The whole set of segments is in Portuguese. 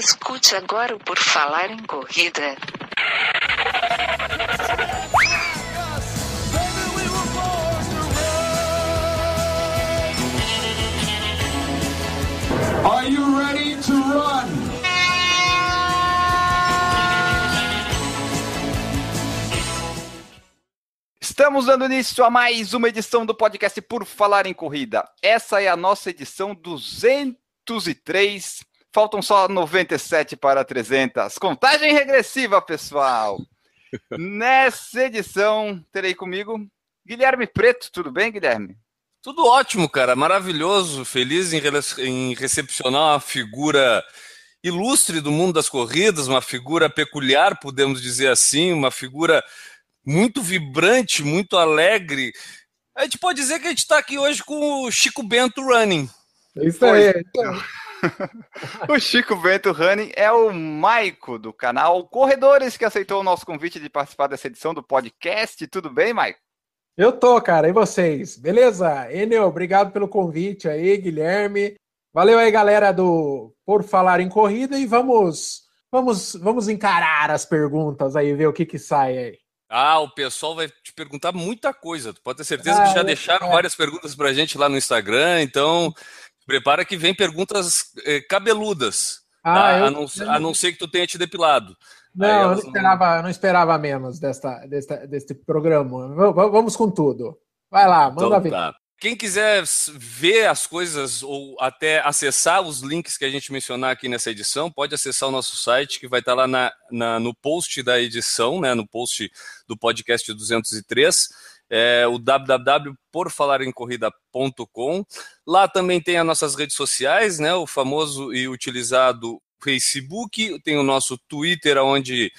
Escute agora o Por Falar em Corrida. Are you ready to run? Estamos dando início a mais uma edição do podcast Por Falar em Corrida. Essa é a nossa edição 203. Faltam só 97 para 300. Contagem regressiva, pessoal. Nessa edição, terei comigo Guilherme Preto. Tudo bem, Guilherme? Tudo ótimo, cara. Maravilhoso. Feliz em, em recepcionar uma figura ilustre do mundo das corridas, uma figura peculiar, podemos dizer assim, uma figura muito vibrante, muito alegre. A gente pode dizer que a gente está aqui hoje com o Chico Bento Running. É isso aí. o Chico Bento Running é o Maico do canal Corredores que aceitou o nosso convite de participar dessa edição do podcast. Tudo bem, Maico? Eu tô, cara. E vocês? Beleza? Enel, obrigado pelo convite aí, Guilherme. Valeu aí, galera do Por Falar em Corrida e vamos vamos vamos encarar as perguntas aí, ver o que que sai aí. Ah, o pessoal vai te perguntar muita coisa. Tu pode ter certeza ah, que já deixaram é. várias perguntas pra gente lá no Instagram, então prepara que vem perguntas eh, cabeludas. Ah, tá? eu... a, não, a não ser que tu tenha te depilado. Não, eu não esperava, eu não esperava menos desta, desta, deste programa. Vamos com tudo. Vai lá, manda então, ver. Tá. Quem quiser ver as coisas ou até acessar os links que a gente mencionar aqui nessa edição, pode acessar o nosso site, que vai estar lá na, na no post da edição, né, no post do podcast 203, é o www.porfalaremcorrida.com. Lá também tem as nossas redes sociais, né, o famoso e utilizado Facebook, tem o nosso Twitter, onde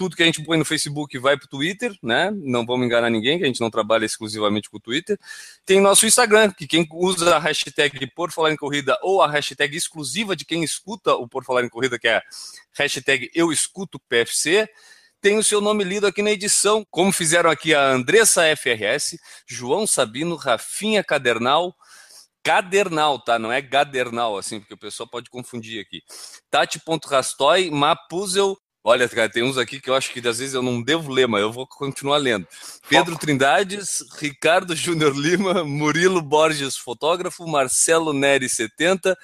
tudo que a gente põe no Facebook vai para o Twitter, né? Não vamos enganar ninguém, que a gente não trabalha exclusivamente com o Twitter. Tem nosso Instagram, que quem usa a hashtag Por Falar em Corrida ou a hashtag exclusiva de quem escuta o Por Falar em Corrida, que é a hashtag Eu Escuto PFC, tem o seu nome lido aqui na edição, como fizeram aqui a Andressa FRS, João Sabino, Rafinha Cadernal, Cadernal, tá? Não é Gadernal, assim, porque o pessoal pode confundir aqui. Tati.rastoy, Mapuzel, Olha, cara, tem uns aqui que eu acho que às vezes eu não devo ler, mas eu vou continuar lendo. Pedro Trindades, Ricardo Júnior Lima, Murilo Borges, fotógrafo, Marcelo Neri, 70,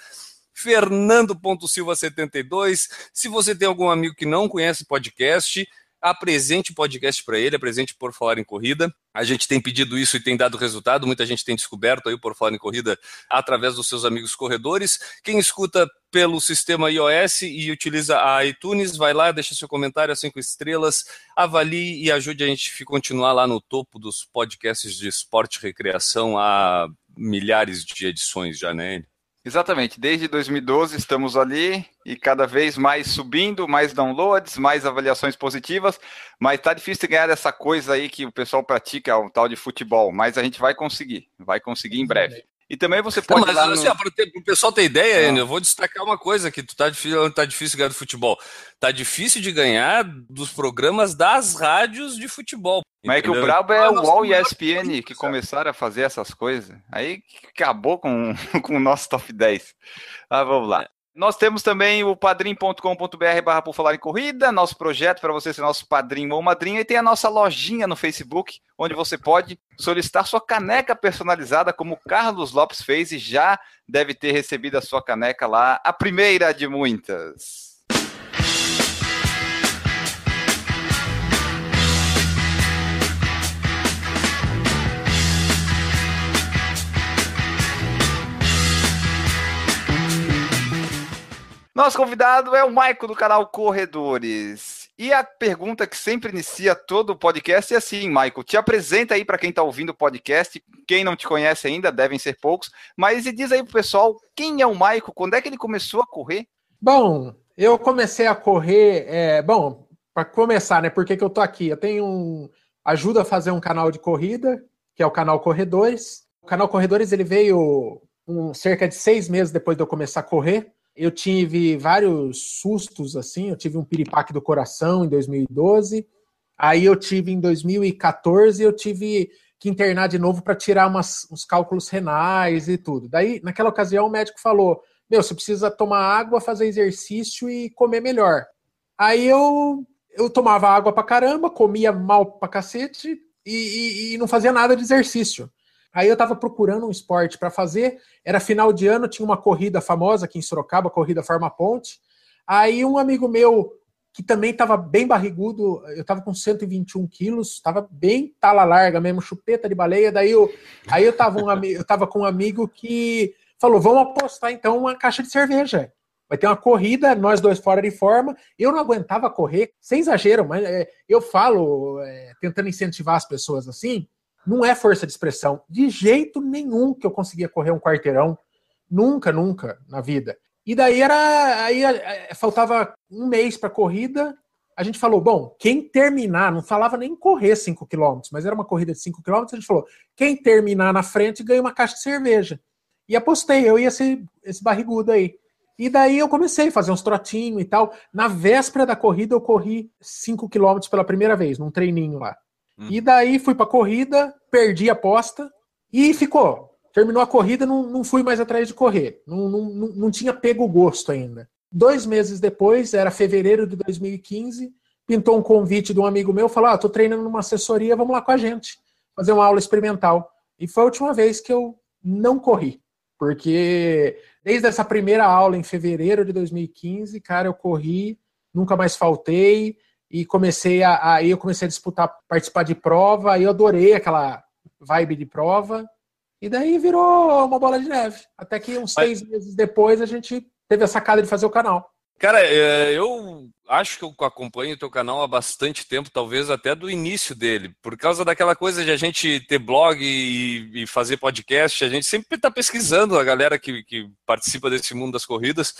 Fernando Ponto Silva 72. Se você tem algum amigo que não conhece podcast, apresente o podcast para ele, apresente por falar em corrida. A gente tem pedido isso e tem dado resultado. Muita gente tem descoberto aí por falar em corrida através dos seus amigos corredores. Quem escuta pelo sistema iOS e utiliza a iTunes, vai lá, deixa seu comentário, cinco estrelas, avalie e ajude a gente a continuar lá no topo dos podcasts de esporte e recreação há milhares de edições já, né? Exatamente, desde 2012 estamos ali e cada vez mais subindo, mais downloads, mais avaliações positivas, mas tá difícil ganhar essa coisa aí que o pessoal pratica, o tal de futebol, mas a gente vai conseguir, vai conseguir em breve. E também você pode. Não, mas, assim, no... para o pessoal ter ideia, ah. eu vou destacar uma coisa: que tu tá difícil, tá difícil ganhar do futebol. Tá difícil de ganhar dos programas das rádios de futebol. Mas é que o brabo é ah, o UOL e a ESPN que começaram a fazer essas coisas. Aí acabou com, com o nosso top 10. Ah, vamos lá. Nós temos também o padrim.com.br barra por falar em corrida, nosso projeto para você ser nosso padrinho ou madrinha, e tem a nossa lojinha no Facebook, onde você pode solicitar sua caneca personalizada, como o Carlos Lopes fez e já deve ter recebido a sua caneca lá, a primeira de muitas. Nosso convidado é o Maico do canal Corredores. E a pergunta que sempre inicia todo o podcast é assim, Maico, te apresenta aí para quem está ouvindo o podcast. Quem não te conhece ainda, devem ser poucos, mas e diz aí pro pessoal quem é o Maico, quando é que ele começou a correr? Bom, eu comecei a correr, é, bom, para começar, né? Por que, que eu tô aqui? Eu tenho um ajuda a fazer um canal de corrida, que é o canal Corredores. O canal Corredores ele veio um, cerca de seis meses depois de eu começar a correr eu tive vários sustos, assim. Eu tive um piripaque do coração em 2012. Aí eu tive em 2014, eu tive que internar de novo para tirar umas, uns cálculos renais e tudo. Daí, naquela ocasião, o médico falou: Meu, você precisa tomar água, fazer exercício e comer melhor. Aí eu, eu tomava água pra caramba, comia mal pra cacete e, e, e não fazia nada de exercício. Aí eu tava procurando um esporte para fazer, era final de ano, tinha uma corrida famosa aqui em Sorocaba, corrida Forma Ponte. Aí um amigo meu que também estava bem barrigudo, eu estava com 121 quilos, estava bem tala larga mesmo, chupeta de baleia. Daí eu, aí eu estava um, eu tava com um amigo que falou: vamos apostar então uma caixa de cerveja. Vai ter uma corrida, nós dois fora de forma. Eu não aguentava correr, sem exagero, mas é, eu falo, é, tentando incentivar as pessoas assim, não é força de expressão. De jeito nenhum que eu conseguia correr um quarteirão. Nunca, nunca na vida. E daí era. Aí é, faltava um mês para a corrida. A gente falou, bom, quem terminar, não falava nem correr 5 km, mas era uma corrida de 5 km, a gente falou, quem terminar na frente ganha uma caixa de cerveja. E apostei, eu ia ser esse barrigudo aí. E daí eu comecei a fazer uns trotinhos e tal. Na véspera da corrida, eu corri 5 km pela primeira vez, num treininho lá. Hum. E daí fui pra corrida, perdi a aposta e ficou. Terminou a corrida, não, não fui mais atrás de correr. Não, não, não, não tinha pego o gosto ainda. Dois meses depois, era fevereiro de 2015, pintou um convite de um amigo meu, falou: Ah, tô treinando numa assessoria, vamos lá com a gente, fazer uma aula experimental. E foi a última vez que eu não corri. Porque desde essa primeira aula em fevereiro de 2015, cara, eu corri, nunca mais faltei e comecei a aí eu comecei a disputar, participar de prova, aí eu adorei aquela vibe de prova e daí virou uma bola de neve. Até que uns seis meses depois a gente teve a sacada de fazer o canal. Cara, é, eu acho que eu acompanho o teu canal há bastante tempo, talvez até do início dele, por causa daquela coisa de a gente ter blog e, e fazer podcast, a gente sempre está pesquisando a galera que, que, participa desse mundo das corridas,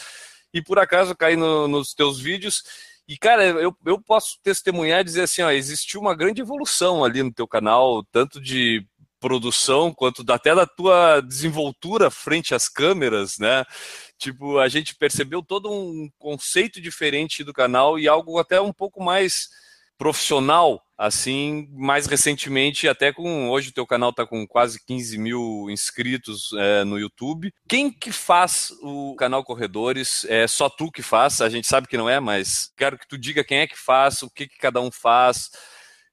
e por acaso caí no, nos teus vídeos, e cara, eu, eu posso testemunhar e dizer assim, ó, existiu uma grande evolução ali no teu canal, tanto de produção, quanto até da tua desenvoltura frente às câmeras, né? Tipo, a gente percebeu todo um conceito diferente do canal e algo até um pouco mais profissional, assim, mais recentemente, até com hoje o teu canal está com quase 15 mil inscritos é, no YouTube. Quem que faz o canal Corredores? É só tu que faz? A gente sabe que não é, mas quero que tu diga quem é que faz, o que, que cada um faz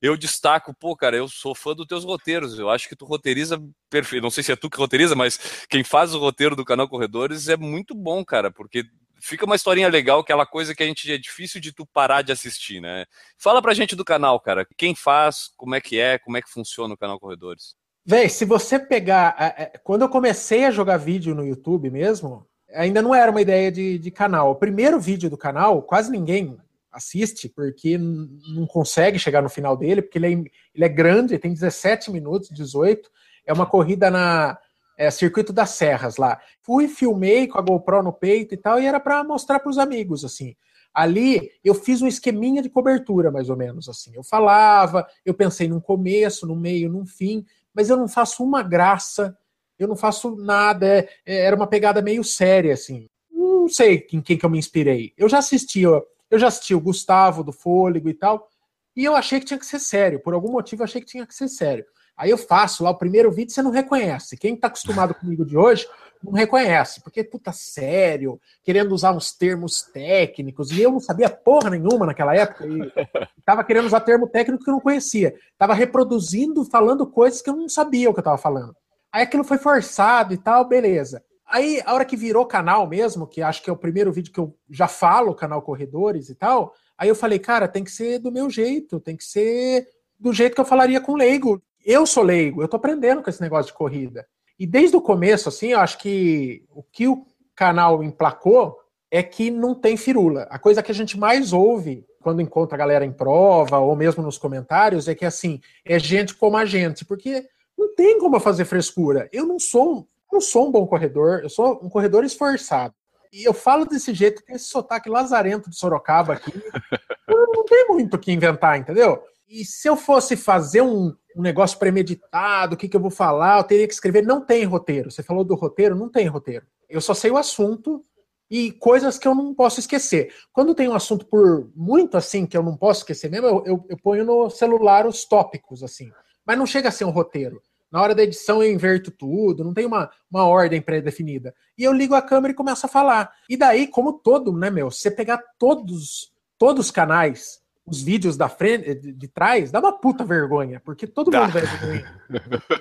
eu destaco, pô, cara, eu sou fã dos teus roteiros. Eu acho que tu roteiriza perfeito. Não sei se é tu que roteiriza, mas quem faz o roteiro do canal Corredores é muito bom, cara, porque fica uma historinha legal, aquela coisa que a gente é difícil de tu parar de assistir, né? Fala pra gente do canal, cara. Quem faz, como é que é, como é que funciona o canal Corredores? Véi, se você pegar. Quando eu comecei a jogar vídeo no YouTube mesmo, ainda não era uma ideia de, de canal. O primeiro vídeo do canal, quase ninguém assiste, porque não consegue chegar no final dele, porque ele é, ele é grande, tem 17 minutos, 18. É uma corrida na é, Circuito das Serras lá. Fui, filmei com a GoPro no peito e tal, e era para mostrar para os amigos, assim. Ali eu fiz um esqueminha de cobertura, mais ou menos, assim. Eu falava, eu pensei num começo, no meio, num fim, mas eu não faço uma graça, eu não faço nada. É, é era uma pegada meio séria, assim. Não sei em quem que eu me inspirei. Eu já assisti ó, eu já assisti o Gustavo do Fôlego e tal, e eu achei que tinha que ser sério. Por algum motivo eu achei que tinha que ser sério. Aí eu faço lá o primeiro vídeo, você não reconhece. Quem está acostumado comigo de hoje não reconhece, porque puta sério, querendo usar uns termos técnicos, e eu não sabia porra nenhuma naquela época, e tava querendo usar termo técnico que eu não conhecia. Tava reproduzindo, falando coisas que eu não sabia o que eu tava falando. Aí aquilo foi forçado e tal, beleza. Aí, a hora que virou canal mesmo, que acho que é o primeiro vídeo que eu já falo, canal Corredores e tal, aí eu falei, cara, tem que ser do meu jeito, tem que ser do jeito que eu falaria com leigo. Eu sou leigo, eu tô aprendendo com esse negócio de corrida. E desde o começo, assim, eu acho que o que o canal emplacou é que não tem firula. A coisa que a gente mais ouve quando encontra a galera em prova ou mesmo nos comentários é que, assim, é gente como a gente, porque não tem como fazer frescura. Eu não sou não sou um bom corredor, eu sou um corredor esforçado. E eu falo desse jeito, tem esse sotaque lazarento de Sorocaba aqui. não tem muito o que inventar, entendeu? E se eu fosse fazer um, um negócio premeditado, o que, que eu vou falar, eu teria que escrever. Não tem roteiro. Você falou do roteiro? Não tem roteiro. Eu só sei o assunto e coisas que eu não posso esquecer. Quando tem um assunto por muito assim que eu não posso esquecer mesmo, eu, eu, eu ponho no celular os tópicos, assim. mas não chega a ser um roteiro. Na hora da edição eu inverto tudo, não tem uma, uma ordem pré-definida. E eu ligo a câmera e começo a falar. E daí, como todo, né, meu, se você pegar todos, todos os canais, os vídeos da frente, de, de trás, dá uma puta vergonha, porque todo Dá. mundo vai,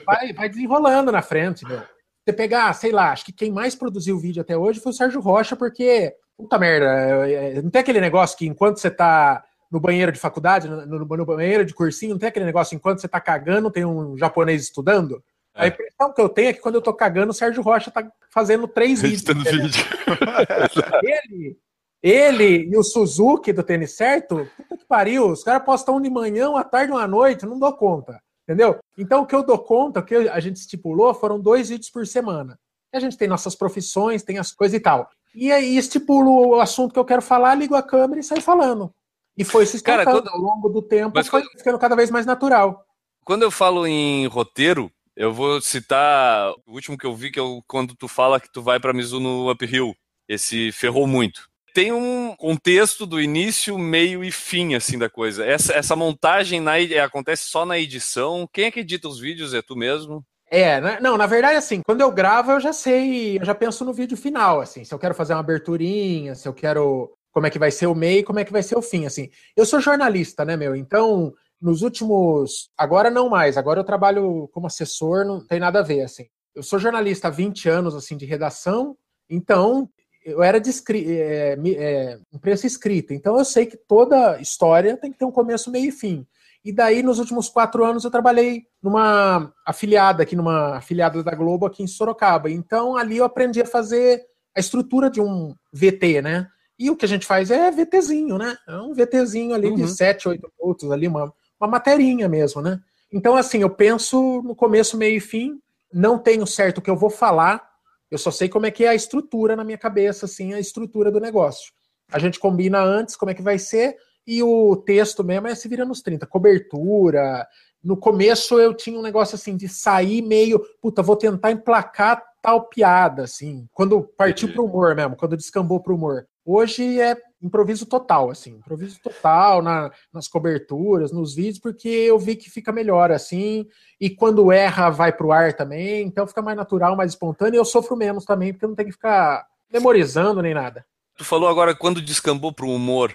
vai, vai desenrolando na frente, meu. Você pegar, sei lá, acho que quem mais produziu vídeo até hoje foi o Sérgio Rocha, porque, puta merda, é, é, não tem aquele negócio que enquanto você tá no banheiro de faculdade, no, no- banheiro de cursinho, não tem aquele negócio enquanto você tá cagando, tem um japonês estudando? A É. impressão que eu tenho é que quando eu tô cagando, o Sérgio Rocha tá fazendo três vídeos. Entendeu? vídeo. Ele, ele e o Suzuki do tênis certo, puta que pariu, os caras postam um de manhã, uma tarde, uma noite, não dou conta. Entendeu? Então, o que eu dou conta, o que a gente estipulou, foram dois vídeos por semana. A gente tem nossas profissões, tem as coisas e tal. E aí estipulo o assunto que eu quero falar, ligo a câmera e saio falando. E foi se Cara, quando- ao longo do tempo, Mas foi ficando cada vez mais natural. Quando eu falo em roteiro, eu vou citar o último que eu vi, que é quando tu fala que tu vai pra Mizuno Uphill. Esse ferrou muito. Tem um contexto do início, meio e fim, assim, da coisa. Essa, essa montagem na ed- acontece só na edição. Quem é que edita os vídeos? É tu mesmo? É, né? não, na verdade, assim, quando eu gravo, eu já sei, eu já penso no vídeo final, assim, se eu quero fazer uma aberturinha, se eu quero como é que vai ser o meio, como é que vai ser o fim, assim. Eu sou jornalista, né, meu? Então, nos últimos, agora não mais, agora eu trabalho como assessor, não tem nada a ver, assim. Eu sou jornalista há 20 anos, assim, de redação, então eu era de é, é, imprensa escrita, então eu sei que toda história tem que ter um começo, meio e fim. E daí, nos últimos quatro anos, eu trabalhei numa afiliada aqui, numa afiliada da Globo aqui em Sorocaba. Então, ali eu aprendi a fazer a estrutura de um VT, né? E o que a gente faz é VTzinho, né? É um VTzinho ali de Uhum. sete, oito minutos ali, uma, uma materinha mesmo, né? Então, assim, eu penso no começo, meio e fim, não tenho certo o que eu vou falar, eu só sei como é que é a estrutura na minha cabeça, assim, a estrutura do negócio. A gente combina antes como é que vai ser, e o texto mesmo é se vira nos 30. Cobertura. No começo eu tinha um negócio assim de sair meio, puta, vou tentar emplacar tal piada, assim. Quando partiu pro humor mesmo, quando descambou pro humor. Hoje é improviso total, assim. Improviso total na, nas coberturas, nos vídeos, porque eu vi que fica melhor, assim. E quando erra, vai pro ar também. Então fica mais natural, mais espontâneo. E eu sofro menos também, porque não tenho que ficar memorizando nem nada. Tu falou agora quando descambou pro humor.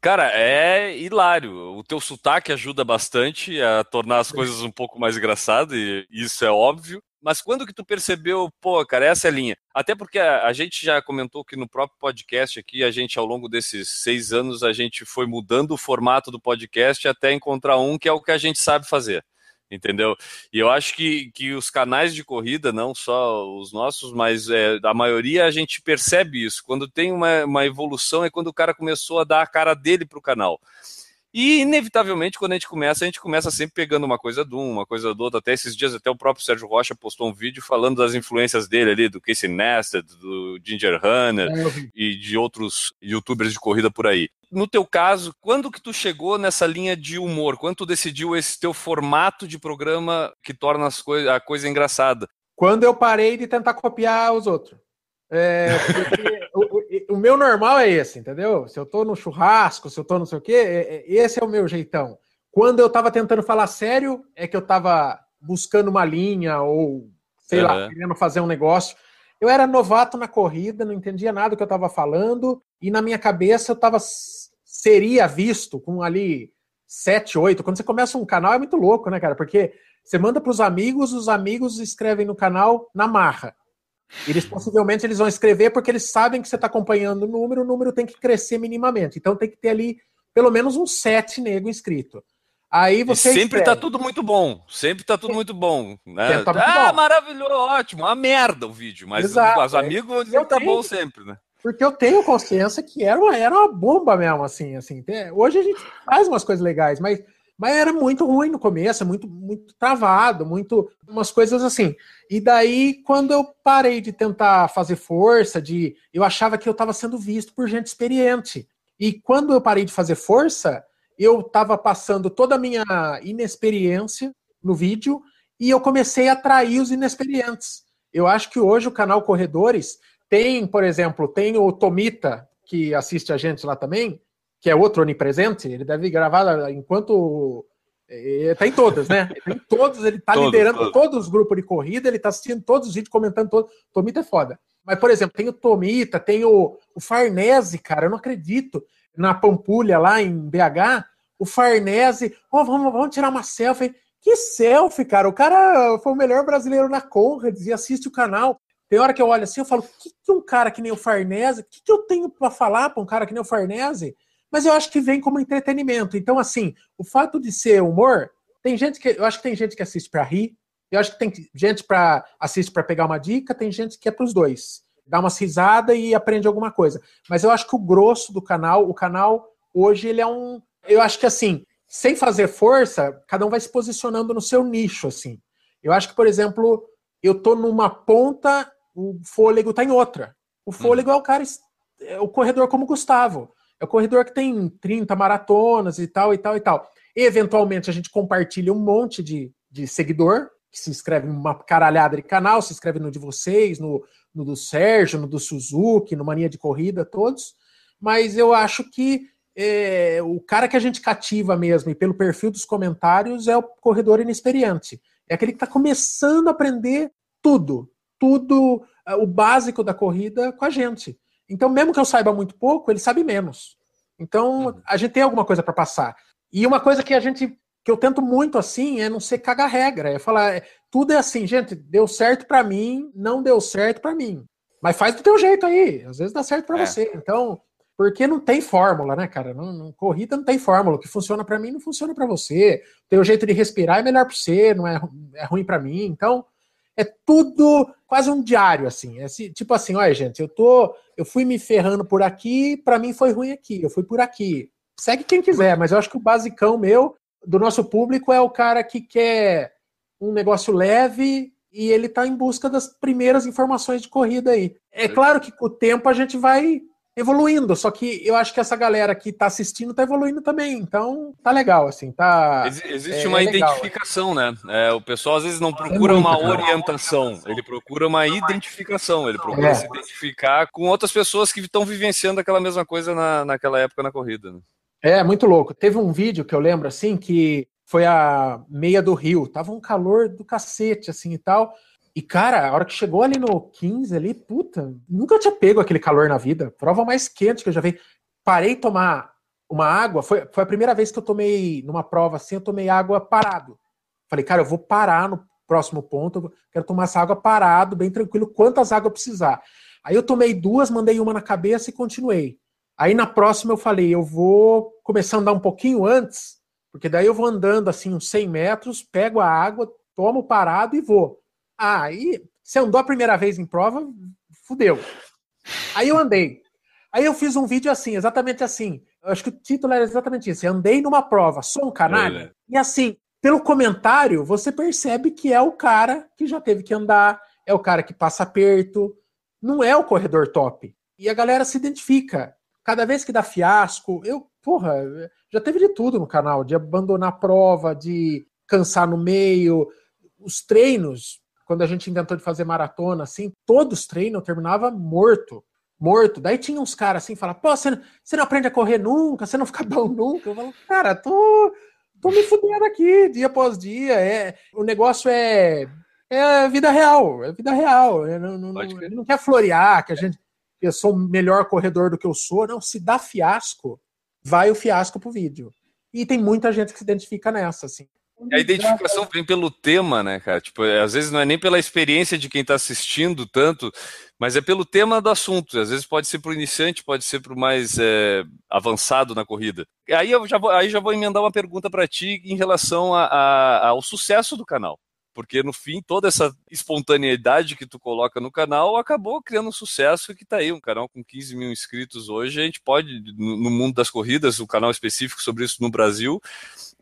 Cara, é hilário. O teu sotaque ajuda bastante a tornar as coisas um pouco mais engraçadas, e isso é óbvio. Mas quando que tu percebeu, pô, cara, essa é a linha? Até porque a, a gente já comentou que no próprio podcast aqui, a gente, ao longo desses seis anos, a gente foi mudando o formato do podcast até encontrar um que é o que a gente sabe fazer. Entendeu? E eu acho que, que os canais de corrida, não só os nossos, mas é, a maioria a gente percebe isso. Quando tem uma, uma evolução é quando o cara começou a dar a cara dele pro canal. E, inevitavelmente, quando a gente começa, a gente começa sempre pegando uma coisa de um, uma coisa do outro. Até esses dias, até o próprio Sérgio Rocha postou um vídeo falando das influências dele ali, do Casey Neistat, do Ginger Hunter É, e de outros youtubers de corrida por aí. No teu caso, quando que tu chegou nessa linha de humor? Quando tu decidiu esse teu formato de programa que torna as coi a coisa engraçada? Quando eu parei de tentar copiar os outros. É, porque o, meu normal é esse, entendeu? Se eu tô no churrasco, se eu tô não sei o quê, é- é- esse é o meu jeitão. Quando eu tava tentando falar sério, é que eu tava buscando uma linha ou, sei lá, Aham. querendo fazer um negócio. Eu era novato na corrida, não entendia nada do que eu tava falando, e na minha cabeça eu tava seria visto com ali sete, oito. Quando você começa um canal é muito louco, né, cara? Porque você manda para os amigos, os amigos escrevem no canal na marra. Eles possivelmente eles vão escrever porque eles sabem que você está acompanhando o número, o número tem que crescer minimamente. Então tem que ter ali pelo menos um sete nego inscrito. Aí E você sempre escreve. tá tudo muito bom. Sempre tá tudo muito bom. Né? Tá muito ah, bom. maravilhoso, ótimo. Uma merda o vídeo. Mas Exato, os é. amigos dizem Eu que tá bom sempre, né? Porque eu tenho consciência que era uma, era uma bomba mesmo, assim, assim. Hoje a gente faz umas coisas legais, mas, mas era muito ruim no começo, muito, muito travado, muito umas coisas assim. E daí, quando eu parei de tentar fazer força, de eu achava que eu estava sendo visto por gente experiente. E quando eu parei de fazer força, eu estava passando toda a minha inexperiência no vídeo e eu comecei a atrair os inexperientes. Eu acho que hoje o canal Corredores tem, por exemplo, tem o Tomita, que assiste a gente lá também, que é outro onipresente, ele deve gravar enquanto Ele tá em todas, né? Ele tá em todos, ele tá liderando todos. todos os grupos de corrida, ele tá assistindo todos os vídeos, comentando todos. Tomita é foda. Mas, por exemplo, tem o Tomita, tem o, o Farnese, cara, eu não acredito. Na Pampulha, lá em BH, o Farnese, ó, vamos, vamos tirar uma selfie. Que selfie, cara? O cara foi o melhor brasileiro na Conrads e assiste o canal. Tem hora que eu olho assim, eu falo, o que, que um cara que nem o Farnese, o que, que eu tenho pra falar pra um cara que nem o Farnese? Mas eu acho que vem como entretenimento. Então, assim, o fato de ser humor, tem gente que. Eu acho que tem gente que assiste pra rir, eu acho que tem gente para assiste para pegar uma dica, tem gente que é pros dois. Dá umas risadas e aprende alguma coisa. Mas eu acho que o grosso do canal, o canal hoje ele é um, eu acho que assim, sem fazer força, cada um vai se posicionando no seu nicho assim. Eu acho que, por exemplo, eu tô numa ponta, o fôlego tá em outra. O fôlego é o cara, é o corredor como o Gustavo. É o corredor que tem 30 maratonas e tal, e tal, e tal. E, eventualmente, a gente compartilha um monte de, de seguidor, que se inscreve numa caralhada de canal, se inscreve no de vocês, no, no do Sérgio, no do Suzuki, no Mania de Corrida, todos. Mas eu acho que é, o cara que a gente cativa mesmo, e pelo perfil dos comentários, é o corredor inexperiente. É aquele que está começando a aprender tudo, tudo, é, o básico da corrida com a gente. Então, mesmo que eu saiba muito pouco, ele sabe menos. Então, Uhum. a gente tem alguma coisa para passar. E uma coisa que a gente que eu tento muito assim é não ser cagar regra, é falar, é, tudo é assim, gente, deu certo para mim, não deu certo para mim. Mas faz do teu jeito aí, às vezes dá certo para É. você. Então, porque não tem fórmula, né, cara? Não, não- corrida não tem fórmula. O que funciona para mim não funciona para você. O teu jeito de respirar é melhor para você, não é, é ruim para mim. Então, é tudo quase um diário assim. É assim, tipo assim, olha, gente, eu tô, eu fui me ferrando por aqui, para mim foi ruim aqui. Eu fui por aqui. Segue quem quiser, mas eu acho que o basicão meu do nosso público é o cara que quer um negócio leve e ele tá em busca das primeiras informações de corrida aí. É claro que com o tempo a gente vai evoluindo, só que eu acho que essa galera que tá assistindo tá evoluindo também. Então, tá legal assim, tá Ex- Existe é uma legal, identificação, né? É, o pessoal às vezes não procura muito, uma orientação, ele procura uma identificação, ele procura É. se identificar com outras pessoas que estão vivenciando aquela mesma coisa na, naquela época na corrida. né? É, muito louco. Teve um vídeo que eu lembro, assim, que foi a meia do Rio. Tava um calor do cacete, assim, e tal. E, cara, a hora que chegou ali no 15, ali, puta, nunca tinha pego aquele calor na vida. Prova mais quente que eu já vi. Parei tomar uma água. Foi, foi a primeira vez que eu tomei, numa prova assim, eu tomei água parado. Falei, cara, eu vou parar no próximo ponto. quero tomar essa água parado, bem tranquilo, quantas águas eu precisar. Aí eu tomei duas, mandei uma na cabeça e continuei. Aí na próxima eu falei, eu vou começar a andar um pouquinho antes, porque daí eu vou andando assim uns 100 metros, pego a água, tomo parado e vou. Ah, aí você andou a primeira vez em prova, fudeu. Aí eu andei. Aí eu fiz um vídeo assim, exatamente assim. Eu acho que o título era exatamente isso. Andei numa prova, sou um canalha. Olha. E assim, pelo comentário, você percebe que é o cara que já teve que andar, é o cara que passa aperto, não é o corredor top. E a galera se identifica. Cada vez que dá fiasco, eu, porra, já teve de tudo no canal, de abandonar a prova, de cansar no meio. Os treinos, quando a gente inventou de fazer maratona, assim, todos eu terminava morto. Morto. Daí tinha uns caras assim, falavam, pô, você não, você não aprende a correr nunca, você não fica bom nunca. Eu falo, cara, tô, tô me fudendo aqui, dia após dia. É, o negócio é, é vida real, é vida real. É, não, não, ele não quer florear, que a gente eu sou o melhor corredor do que eu sou. Não, se dá fiasco, vai o fiasco pro vídeo. E tem muita gente que se identifica nessa, assim. A identificação vem pelo tema, né, cara? Tipo, às vezes não é nem pela experiência de quem está assistindo tanto, mas é pelo tema do assunto. Às vezes pode ser para o iniciante, pode ser para o mais é, avançado na corrida. E aí eu já vou, aí já vou emendar uma pergunta para ti em relação a- a- ao sucesso do canal. Porque no fim, toda essa espontaneidade que tu coloca no canal acabou criando um sucesso que tá aí. Um canal com 15 mil inscritos hoje, a gente pode, no, no mundo das corridas, o canal específico sobre isso no Brasil,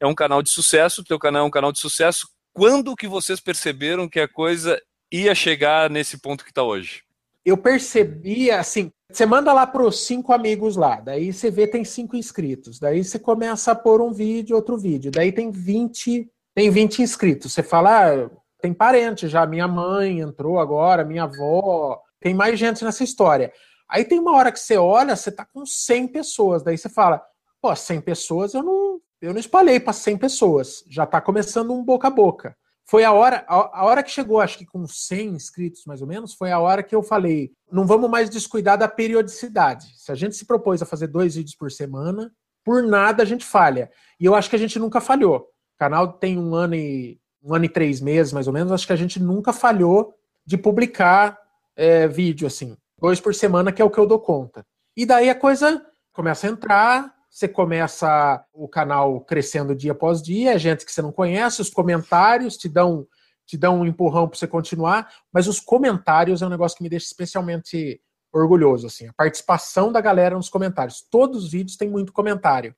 é um canal de sucesso, teu canal é um canal de sucesso. Quando que vocês perceberam que a coisa ia chegar nesse ponto que está hoje? Eu percebi, assim, você manda lá pros cinco amigos lá, daí você vê tem cinco inscritos, daí você começa a pôr um vídeo, outro vídeo, daí tem 20, tem 20 inscritos. Você fala, ah, tem parente já, minha mãe entrou agora, minha avó, tem mais gente nessa história. Aí tem uma hora que você olha, você tá com 100 pessoas, daí você fala, pô, 100 pessoas eu não, eu não espalhei para 100 pessoas. Já está começando um boca a boca. Foi a hora, a, a, hora que chegou, acho que com 100 inscritos mais ou menos, foi a hora que eu falei: não vamos mais descuidar da periodicidade. Se a gente se propôs a fazer dois vídeos por semana, por nada a gente falha. E eu acho que a gente nunca falhou. O canal tem um ano e um ano e três meses, mais ou menos. Acho que a gente nunca falhou de publicar é, vídeo assim, dois por semana, que é o que eu dou conta. E daí a coisa começa a entrar, você começa o canal crescendo dia após dia, é gente que você não conhece, os comentários te dão te dão um empurrão para você continuar, mas os comentários é um negócio que me deixa especialmente orgulhoso, assim, a participação da galera nos comentários. Todos os vídeos têm muito comentário.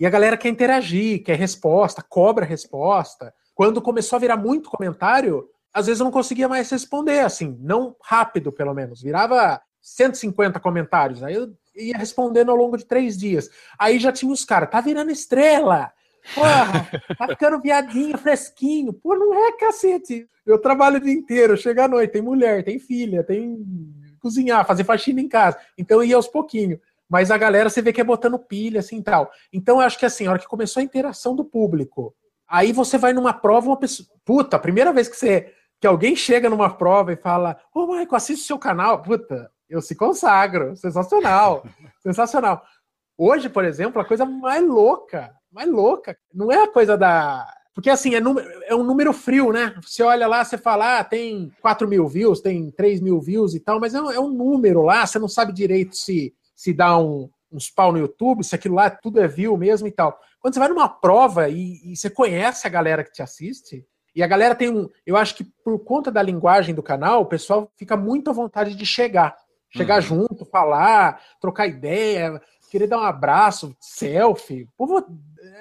E a galera quer interagir, quer resposta, cobra resposta. Quando começou a virar muito comentário, às vezes eu não conseguia mais responder, assim, não rápido, pelo menos. Virava 150 comentários. Aí eu ia respondendo ao longo de três dias. Aí já tinha os caras, tá virando estrela. Porra, tá ficando viadinho, fresquinho. Pô, não é cacete. Eu trabalho o dia inteiro, chega à noite, tem mulher, tem filha, tem cozinhar, fazer faxina em casa. Então ia aos pouquinhos. Mas a galera você vê que é botando pilha, assim tal. Então eu acho que assim, a hora que começou a interação do público, aí você vai numa prova, uma pessoa. Puta, a primeira vez que você. Que alguém chega numa prova e fala, ô oh, Michael, assiste o seu canal. Puta, eu se consagro. Sensacional. sensacional. Hoje, por exemplo, a coisa mais louca, mais louca, não é a coisa da. Porque assim, é, número, é um número frio, né? Você olha lá, você fala, ah, tem 4 mil views, tem 3 mil views e tal, mas é um, é um número lá, você não sabe direito se, se dá um, uns pau no YouTube, se aquilo lá tudo é view mesmo e tal. Quando você vai numa prova e, e você conhece a galera que te assiste, e a galera tem um. Eu acho que por conta da linguagem do canal, o pessoal fica muito à vontade de chegar. Chegar uhum. junto, falar, trocar ideia, querer dar um abraço, selfie. Povo,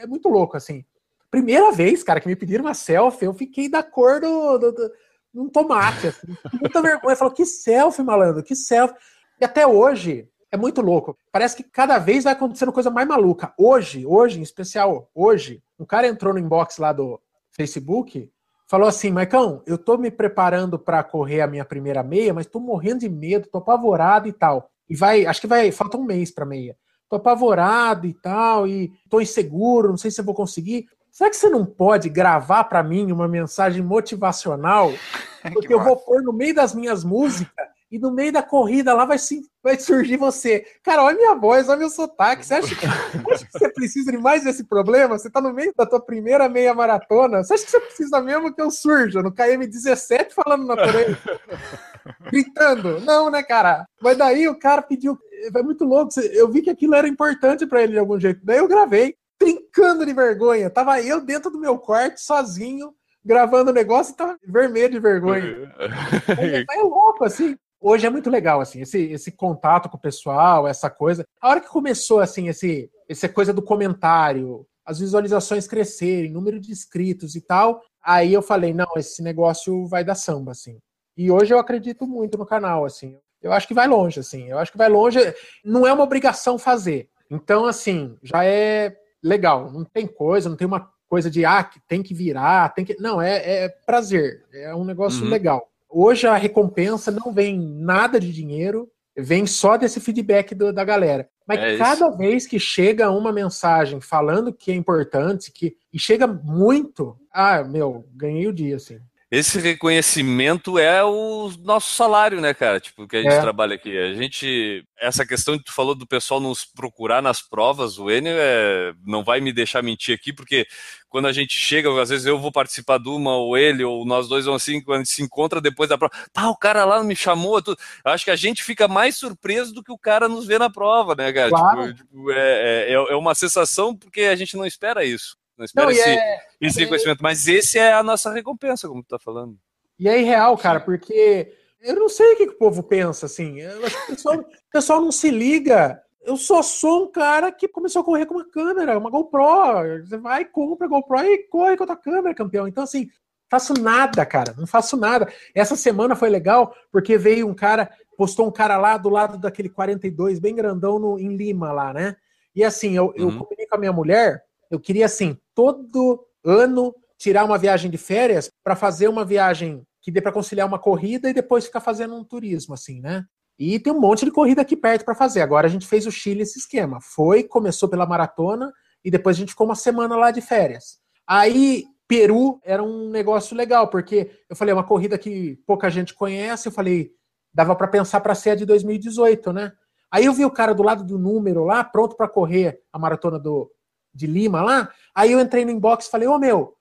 é muito louco, assim. Primeira vez, cara, que me pediram uma selfie, eu fiquei da cor do, do, do um tomate, assim. Muita vergonha. Falou, que selfie, malandro, que selfie. E até hoje, é muito louco. Parece que cada vez vai acontecendo coisa mais maluca. Hoje, hoje, em especial, hoje, um cara entrou no inbox lá do Facebook falou assim: Maicão, eu tô me preparando para correr a minha primeira meia, mas tô morrendo de medo, tô apavorado e tal. E vai, acho que vai, falta um mês para meia. Tô apavorado e tal, e tô inseguro, não sei se eu vou conseguir. Será que você não pode gravar para mim uma mensagem motivacional? Porque eu vou pôr no meio das minhas músicas e no meio da corrida lá vai, sim, vai surgir você. Cara, olha minha voz, olha meu sotaque. Você acha, que, acha que você precisa de mais desse problema? Você tá no meio da tua primeira meia maratona. Você acha que você precisa mesmo que eu surja no KM17 falando na orelha? Gritando? Não, né, cara? Mas daí o cara pediu. É muito louco. Eu vi que aquilo era importante para ele de algum jeito. Daí eu gravei, trincando de vergonha. Tava eu dentro do meu quarto, sozinho, gravando o negócio e tava vermelho de vergonha. é, é louco, assim hoje é muito legal, assim, esse, esse contato com o pessoal, essa coisa. A hora que começou, assim, esse, essa coisa do comentário, as visualizações crescerem, número de inscritos e tal, aí eu falei, não, esse negócio vai dar samba, assim. E hoje eu acredito muito no canal, assim. Eu acho que vai longe, assim. Eu acho que vai longe. Não é uma obrigação fazer. Então, assim, já é legal. Não tem coisa, não tem uma coisa de, ah, tem que virar, tem que. Não, é, é prazer. É um negócio uhum. legal. Hoje a recompensa não vem nada de dinheiro, vem só desse feedback do, da galera. Mas é cada vez que chega uma mensagem falando que é importante, que e chega muito, ah, meu, ganhei o dia, assim esse reconhecimento é o nosso salário, né, cara? Tipo, que a gente é. trabalha aqui. A gente. Essa questão que tu falou do pessoal nos procurar nas provas, o Enio é, não vai me deixar mentir aqui, porque quando a gente chega, às vezes eu vou participar de uma, ou ele, ou nós dois vamos assim, quando a gente se encontra depois da prova, pá, o cara lá me chamou. Eu acho que a gente fica mais surpreso do que o cara nos vê na prova, né, cara? Claro. Tipo, tipo é, é, é uma sensação porque a gente não espera isso. Não espera esse, é, esse reconhecimento. Mas esse é a nossa recompensa, como tu tá falando. E é irreal, cara, porque eu não sei o que, que o povo pensa, assim. O pessoal, o pessoal não se liga. Eu só sou um cara que começou a correr com uma câmera, uma GoPro. Você vai, compra a GoPro e corre com a tua câmera, campeão. Então, assim, faço nada, cara. Não faço nada. Essa semana foi legal porque veio um cara, postou um cara lá do lado daquele 42, bem grandão, no, em Lima, lá, né? E assim, eu, uhum. eu combinei com a minha mulher eu queria, assim, todo ano tirar uma viagem de férias para fazer uma viagem que dê para conciliar uma corrida e depois ficar fazendo um turismo, assim, né? E tem um monte de corrida aqui perto para fazer. Agora a gente fez o Chile esse esquema. Foi, começou pela maratona e depois a gente ficou uma semana lá de férias. Aí Peru era um negócio legal, porque eu falei, é uma corrida que pouca gente conhece, eu falei, dava para pensar para ser a de 2018, né? Aí eu vi o cara do lado do número lá, pronto para correr a maratona do, de Lima lá. Aí eu entrei no inbox e falei, ô oh, meu,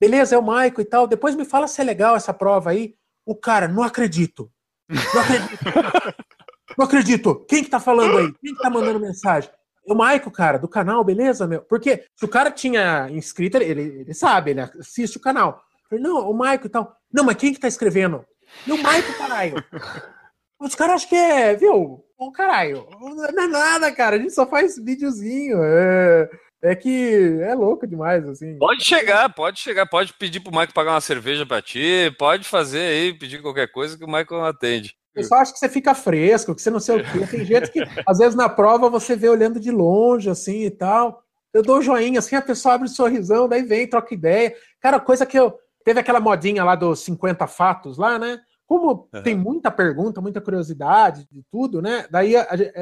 beleza, é o Maico e tal. Depois me fala se é legal essa prova aí. O cara, não acredito. Não acredito. não acredito. Quem que tá falando aí? Quem que tá mandando mensagem? o Maico, cara, do canal, beleza, meu? Porque se o cara tinha inscrito, ele, ele sabe, ele assiste o canal. Falei, não, o Maico e tal. Não, mas quem que tá escrevendo? E o Maico, caralho. Os caras acham que é, viu? Ô, caralho, não é nada, cara. A gente só faz videozinho. É, é que é louco demais, assim. Pode chegar, pode chegar. Pode pedir pro Maico pagar uma cerveja pra ti. Pode fazer aí, pedir qualquer coisa que o Maico atende. Eu só acho que você fica fresco, que você não sei o quê. Tem gente que, às vezes, na prova você vê olhando de longe, assim e tal. Eu dou um joinha, assim, a pessoa abre um sorrisão, daí vem, troca ideia. Cara, coisa que eu. Teve aquela modinha lá dos 50 fatos lá, né? Como uhum. tem muita pergunta, muita curiosidade de tudo, né? Daí,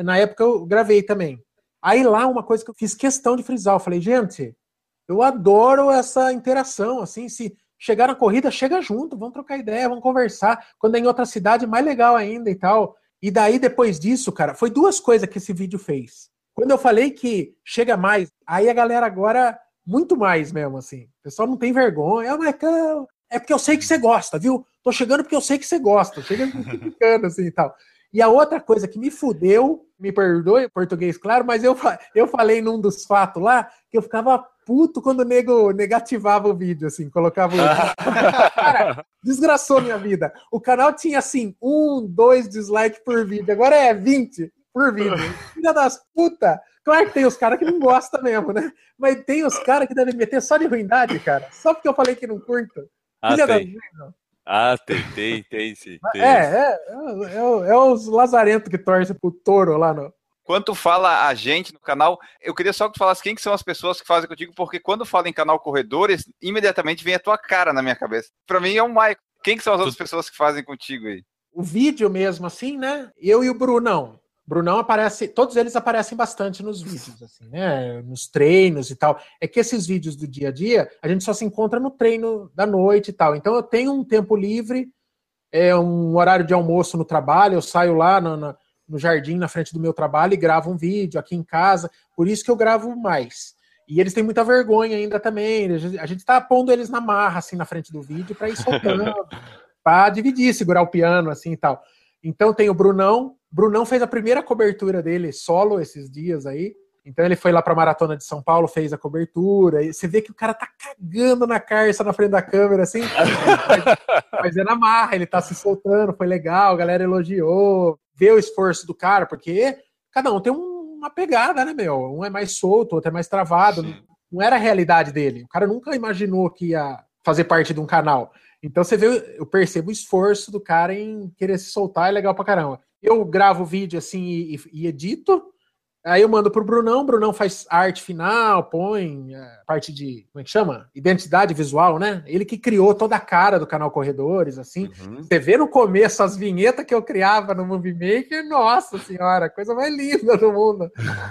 na época, eu gravei também. Aí lá, uma coisa que eu fiz questão de frisar, eu falei, gente, eu adoro essa interação, assim, se chegar na corrida, chega junto, vamos trocar ideia, vamos conversar. Quando é em outra cidade, mais legal ainda e tal. E daí, depois disso, cara, foi duas coisas que esse vídeo fez. Quando eu falei que chega mais, aí a galera agora, muito mais mesmo, assim. O pessoal não tem vergonha. É, é porque eu sei que você gosta, viu? Tô chegando porque eu sei que você gosta. Chega ficando assim e tal. E a outra coisa que me fudeu, me perdoe, português, claro, mas eu, eu falei num dos fatos lá que eu ficava puto quando o nego negativava o vídeo, assim, colocava o. Cara, desgraçou minha vida. O canal tinha, assim, um, dois dislikes por vídeo, agora é 20 por vídeo. Filha das puta! Claro que tem os caras que não gostam mesmo, né? Mas tem os caras que devem meter só de ruindade, cara. Só porque eu falei que não curto. Ah, Filha tem. das ah, tem, tem, tem sim. Tem. É, é, é, é, é os lazarentos que torcem pro touro lá no. Quando fala a gente no canal, eu queria só que tu falasse quem que são as pessoas que fazem contigo, porque quando fala em canal Corredores, imediatamente vem a tua cara na minha cabeça. Para mim é o Maico. Quem que são as outras pessoas que fazem contigo aí? O vídeo mesmo, assim, né? Eu e o Brunão. Brunão aparece, todos eles aparecem bastante nos vídeos, assim, né? Nos treinos e tal. É que esses vídeos do dia a dia, a gente só se encontra no treino da noite e tal. Então eu tenho um tempo livre, é um horário de almoço no trabalho, eu saio lá no, no, no jardim na frente do meu trabalho e gravo um vídeo aqui em casa. Por isso que eu gravo mais. E eles têm muita vergonha ainda também. A gente tá pondo eles na marra, assim, na frente do vídeo, para ir soltando, para dividir, segurar o piano, assim e tal. Então tem o Brunão, Brunão fez a primeira cobertura dele solo esses dias aí. Então ele foi lá para a Maratona de São Paulo, fez a cobertura. E você vê que o cara tá cagando na carça na frente da câmera, assim. mas, é na marra, ele tá se soltando, foi legal, a galera elogiou. Vê o esforço do cara, porque cada um tem uma pegada, né, meu? Um é mais solto, outro é mais travado. Não, não era a realidade dele. O cara nunca imaginou que ia fazer parte de um canal. Então você vê, eu percebo o esforço do cara em querer se soltar, é legal pra caramba eu gravo o vídeo assim e, e, edito. Aí eu mando pro Brunão, o Brunão faz arte final, põe é, parte de, como é que chama? Identidade visual, né? Ele que criou toda a cara do canal Corredores, assim. Uhum. Você vê no começo as vinhetas que eu criava no Movie Maker, nossa senhora, coisa mais linda do mundo.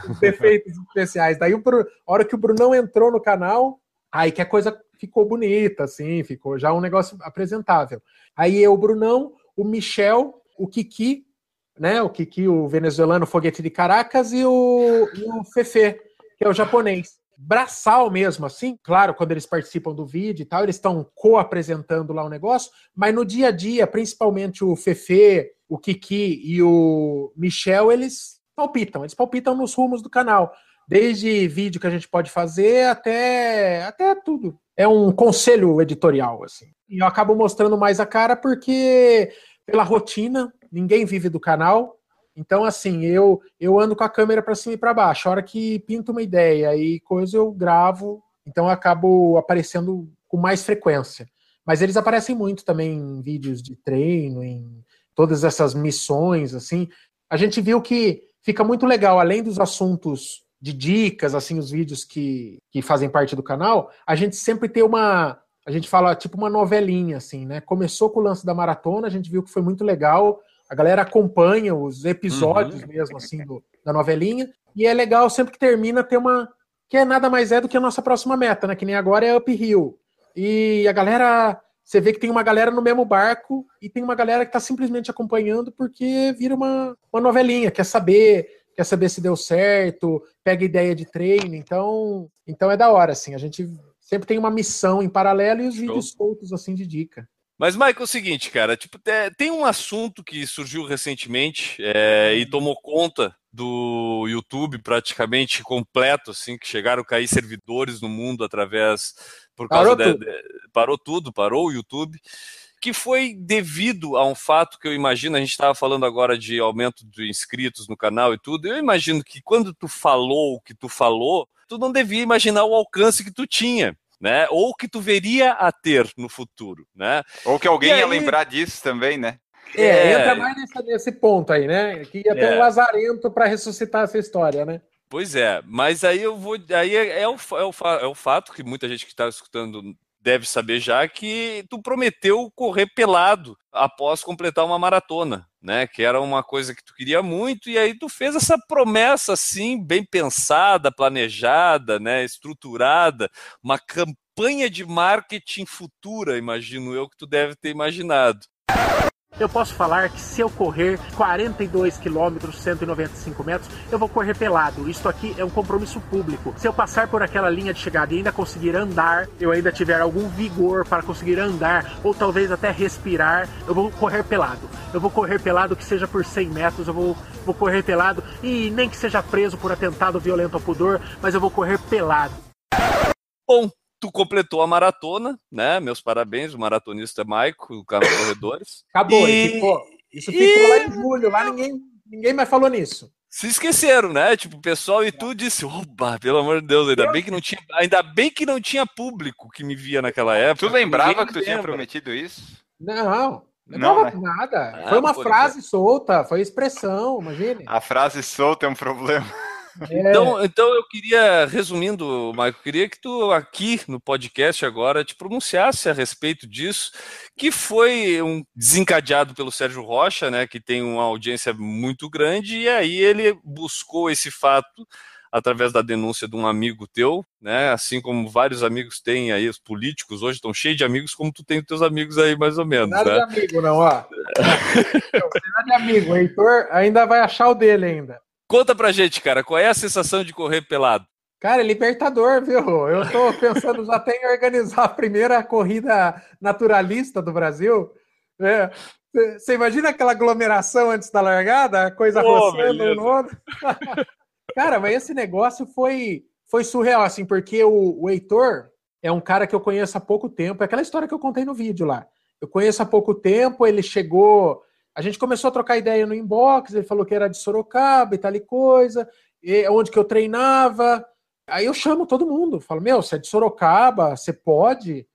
Os efeitos especiais. Daí, a hora que o Brunão entrou no canal, aí que a coisa ficou bonita, assim, ficou já um negócio apresentável. Aí eu, o Brunão, o Michel, o Kiki, né? O Kiki, o venezuelano foguete de Caracas, e o, e o Fefe, que é o japonês. Braçal mesmo, assim, claro, quando eles participam do vídeo e tal, eles estão co-apresentando lá o negócio, mas no dia a dia, principalmente o Fefe, o Kiki e o Michel, eles palpitam, eles palpitam nos rumos do canal. Desde vídeo que a gente pode fazer até, até tudo. É um conselho editorial, assim. E eu acabo mostrando mais a cara porque, pela rotina, ninguém vive do canal. Então, assim, eu eu ando com a câmera para cima e para baixo. A hora que pinta uma ideia e coisa eu gravo, então eu acabo aparecendo com mais frequência. Mas eles aparecem muito também em vídeos de treino, em todas essas missões, assim. A gente viu que fica muito legal, além dos assuntos de dicas, assim, os vídeos que, que fazem parte do canal, a gente sempre tem uma, a gente fala tipo uma novelinha, assim, né? Começou com o lance da maratona, a gente viu que foi muito legal, a galera acompanha os episódios uhum. mesmo, assim, do, da novelinha. E é legal, sempre que termina, ter uma, que é nada mais é do que a nossa próxima meta, né? Que nem agora é uphill. E a galera, você vê que tem uma galera no mesmo barco e tem uma galera que está simplesmente acompanhando porque vira uma, uma novelinha, quer saber, quer saber se deu certo, pega ideia de treino. Então, então é da hora, assim. A gente sempre tem uma missão em paralelo e os Show. vídeos soltos, assim, de dica. Mas, Michael, é o seguinte, cara, tipo, tem um assunto que surgiu recentemente é, e tomou conta do YouTube praticamente completo, assim, que chegaram a cair servidores no mundo através por causa parou de, tudo. De, parou tudo, parou o YouTube, que foi devido a um fato que eu imagino, a gente estava falando agora de aumento de inscritos no canal e tudo, eu imagino que quando tu falou o que tu falou, tu não devia imaginar o alcance que tu tinha né? Ou que tu veria a ter no futuro, né? Ou que alguém aí... ia lembrar disso também, né? É, é... entra mais nesse, nesse, ponto aí, né? Que ia ter é. um lazarento para ressuscitar essa história, né? Pois é, mas aí eu vou. Aí é, é, o, é, o, é o fato que muita gente que está escutando deve saber já que tu prometeu correr pelado após completar uma maratona, né? Que era uma coisa que tu queria muito e aí tu fez essa promessa assim, bem pensada, planejada, né, estruturada, uma campanha de marketing futura, imagino eu que tu deve ter imaginado eu posso falar que se eu correr 42 quilômetros, 195 metros, eu vou correr pelado. Isto aqui é um compromisso público. Se eu passar por aquela linha de chegada e ainda conseguir andar, eu ainda tiver algum vigor para conseguir andar ou talvez até respirar, eu vou correr pelado. Eu vou correr pelado que seja por 100 metros, eu vou, vou correr pelado e nem que seja preso por atentado violento ao pudor, mas eu vou correr pelado. Bom, tu completou a maratona, né? Meus parabéns, o maratonista Maico, do canal Corredores. Acabou, e... ficou. Isso ficou e... lá em julho, lá ninguém, ninguém mais falou nisso. Se esqueceram, né? Tipo, o pessoal e tu disse, oba, pelo amor de Deus, ainda bem que não tinha, ainda bem que não tinha público que me via naquela época. Tu lembrava que tu tinha prometido isso? Não, não, não nada. Ah, foi uma frase solta, foi expressão, imagine. A frase solta é um problema. É. Então, então eu queria, resumindo, Marco, queria que tu aqui no podcast agora te pronunciasse a respeito disso, que foi um desencadeado pelo Sérgio Rocha, né, que tem uma audiência muito grande, e aí ele buscou esse fato através da denúncia de um amigo teu, né? Assim como vários amigos têm aí, os políticos hoje estão cheios de amigos, como tu tem os teus amigos aí, mais ou menos. Nada né? de amigo, não, ó. Nada de amigo. O Heitor ainda vai achar o dele ainda. Conta pra gente, cara, qual é a sensação de correr pelado? Cara, é libertador, viu? Eu tô pensando já até em organizar a primeira corrida naturalista do Brasil. É. Você imagina aquela aglomeração antes da largada? A coisa oh, roçando no Cara, mas esse negócio foi, foi surreal, assim, porque o, o Heitor é um cara que eu conheço há pouco tempo. É aquela história que eu contei no vídeo lá. Eu conheço há pouco tempo, ele chegou a gente começou a trocar ideia no inbox, ele falou que era de Sorocaba e tal e coisa, e onde que eu treinava. Aí eu chamo todo mundo, falo, meu, você é de Sorocaba, você pode?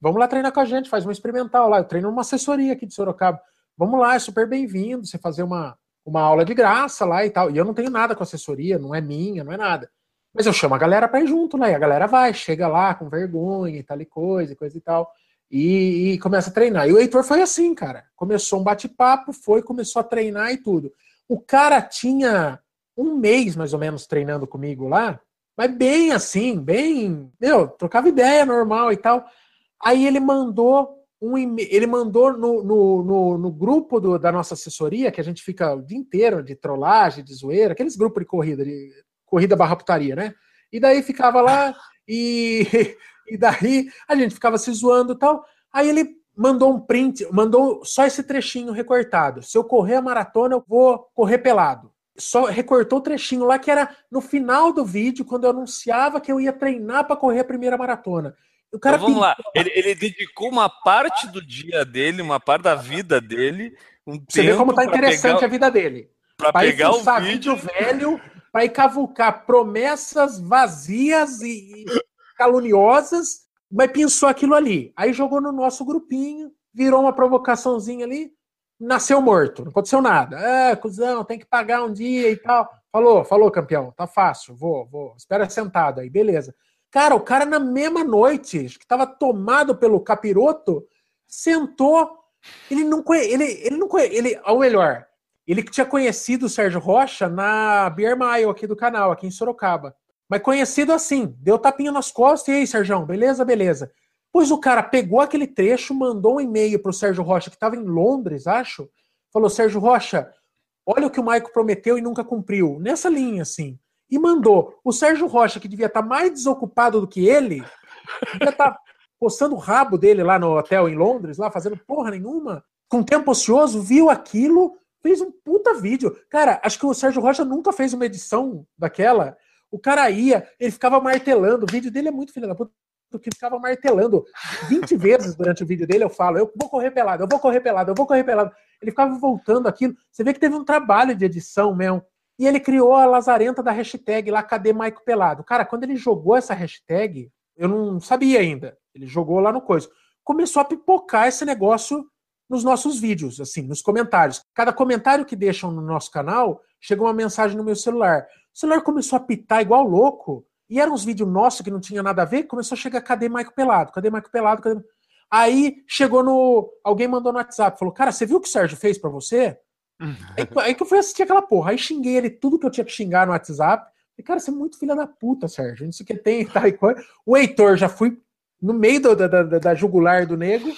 Vamos lá treinar com a gente, faz uma experimental lá. Eu treino numa assessoria aqui de Sorocaba. Vamos lá, é super bem-vindo, você fazer uma, uma aula de graça lá e tal. E eu não tenho nada com assessoria, não é minha, não é nada. Mas eu chamo a galera para ir junto lá, e a galera vai, chega lá com vergonha e tal e coisa, coisa e tal e, e, começa a treinar. E o Heitor foi assim, cara. Começou um bate-papo, foi, começou a treinar e tudo. O cara tinha um mês mais ou menos treinando comigo lá, mas bem assim, bem, meu, trocava ideia normal e tal. Aí ele mandou um ele mandou no, no, no, no grupo do, da nossa assessoria, que a gente fica o dia inteiro de trollagem, de zoeira, aqueles grupos de corrida, de corrida barra putaria, né? E daí ficava lá e E daí a gente ficava se zoando e tal. Aí ele mandou um print, mandou só esse trechinho recortado. Se eu correr a maratona, eu vou correr pelado. Só recortou o trechinho lá que era no final do vídeo, quando eu anunciava que eu ia treinar para correr a primeira maratona. O cara então, vamos lá, ele, ele, dedicou uma parte do dia dele, uma parte da vida dele. Um Você vê como tá interessante pegar, a vida dele. Para pegar o vídeo velho, para ir cavucar promessas vazias e, caluniosas, mas pensou aquilo ali. Aí jogou no nosso grupinho, virou uma provocaçãozinha ali, nasceu morto, não aconteceu nada. É, cuzão, tem que pagar um dia e tal. Falou, falou, campeão, tá fácil, vou, vou, espera sentado aí, beleza. Cara, o cara na mesma noite, acho que tava tomado pelo capiroto, sentou, ele não conhe... ele, ele não conhe... ele, ou melhor, ele que tinha conhecido o Sérgio Rocha na Beer Mile aqui do canal, aqui em Sorocaba. Mas conhecido assim, deu tapinha nas costas, e aí, Sérgio, beleza, beleza. Pois o cara pegou aquele trecho, mandou um e-mail pro Sérgio Rocha, que estava em Londres, acho. Falou, Sérgio Rocha, olha o que o Maico prometeu e nunca cumpriu. Nessa linha, assim. E mandou. O Sérgio Rocha, que devia estar tá mais desocupado do que ele, devia estar tá postando o rabo dele lá no hotel em Londres, lá fazendo porra nenhuma, com tempo ocioso, viu aquilo, fez um puta vídeo. Cara, acho que o Sérgio Rocha nunca fez uma edição daquela. O cara ia, ele ficava martelando. O vídeo dele é muito filho da puta, que ficava martelando 20 vezes durante o vídeo dele. Eu falo, eu vou correr pelado, eu vou correr pelado, eu vou correr pelado. Ele ficava voltando aquilo. Você vê que teve um trabalho de edição mesmo. E ele criou a lazarenta da hashtag lá, cadê Maico Pelado? Cara, quando ele jogou essa hashtag, eu não sabia ainda. Ele jogou lá no coisa. Começou a pipocar esse negócio nos nossos vídeos, assim, nos comentários. Cada comentário que deixam no nosso canal, chega uma mensagem no meu celular. O celular começou a pitar igual louco, e eram uns vídeos nossos que não tinha nada a ver, começou a chegar, cadê Maico Pelado? Cadê Maico Pelado? Cadê... Aí chegou no. Alguém mandou no WhatsApp, falou: Cara, você viu o que o Sérgio fez para você? aí, aí, que eu fui assistir aquela porra. Aí xinguei ele tudo que eu tinha que xingar no WhatsApp. Falei, cara, você é muito filha da puta, Sérgio. Não sei o que tem e tal. O Heitor já fui no meio do, da, da, da jugular do nego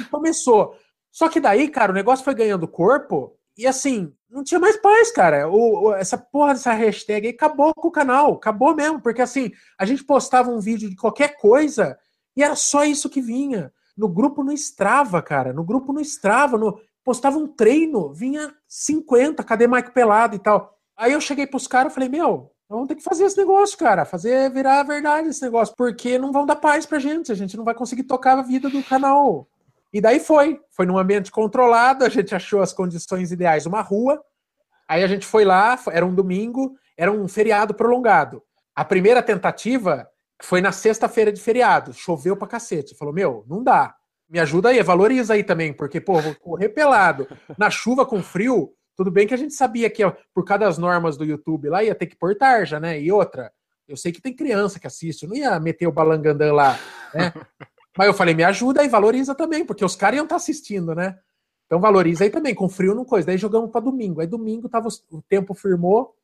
e começou. Só que daí, cara, o negócio foi ganhando corpo e assim, não tinha mais paz, cara. O, o, essa porra dessa hashtag aí acabou com o canal, acabou mesmo, porque assim, a gente postava um vídeo de qualquer coisa e era só isso que vinha. No grupo não Strava, cara, no grupo não Strava, no, postava um treino, vinha 50, cadê Mike Pelado e tal. Aí eu cheguei pros caras e falei, meu, vamos ter que fazer esse negócio, cara, fazer virar verdade esse negócio, porque não vão dar paz pra gente, a gente não vai conseguir tocar a vida do canal e daí foi, foi num ambiente controlado, a gente achou as condições ideais, uma rua. Aí a gente foi lá, era um domingo, era um feriado prolongado. A primeira tentativa foi na sexta-feira de feriado, choveu pra cacete. Falou: "Meu, não dá. Me ajuda aí, valoriza aí também, porque pô, vou correr pelado na chuva com frio. Tudo bem que a gente sabia que por causa das normas do YouTube lá ia ter que pôr tarja, né? E outra, eu sei que tem criança que assiste, não ia meter o balangandã lá, né? Mas eu falei, me ajuda e valoriza também, porque os caras iam estar tá assistindo, né? Então valoriza aí também, com frio não coisa. Daí jogamos para domingo. Aí domingo tava, o tempo firmou.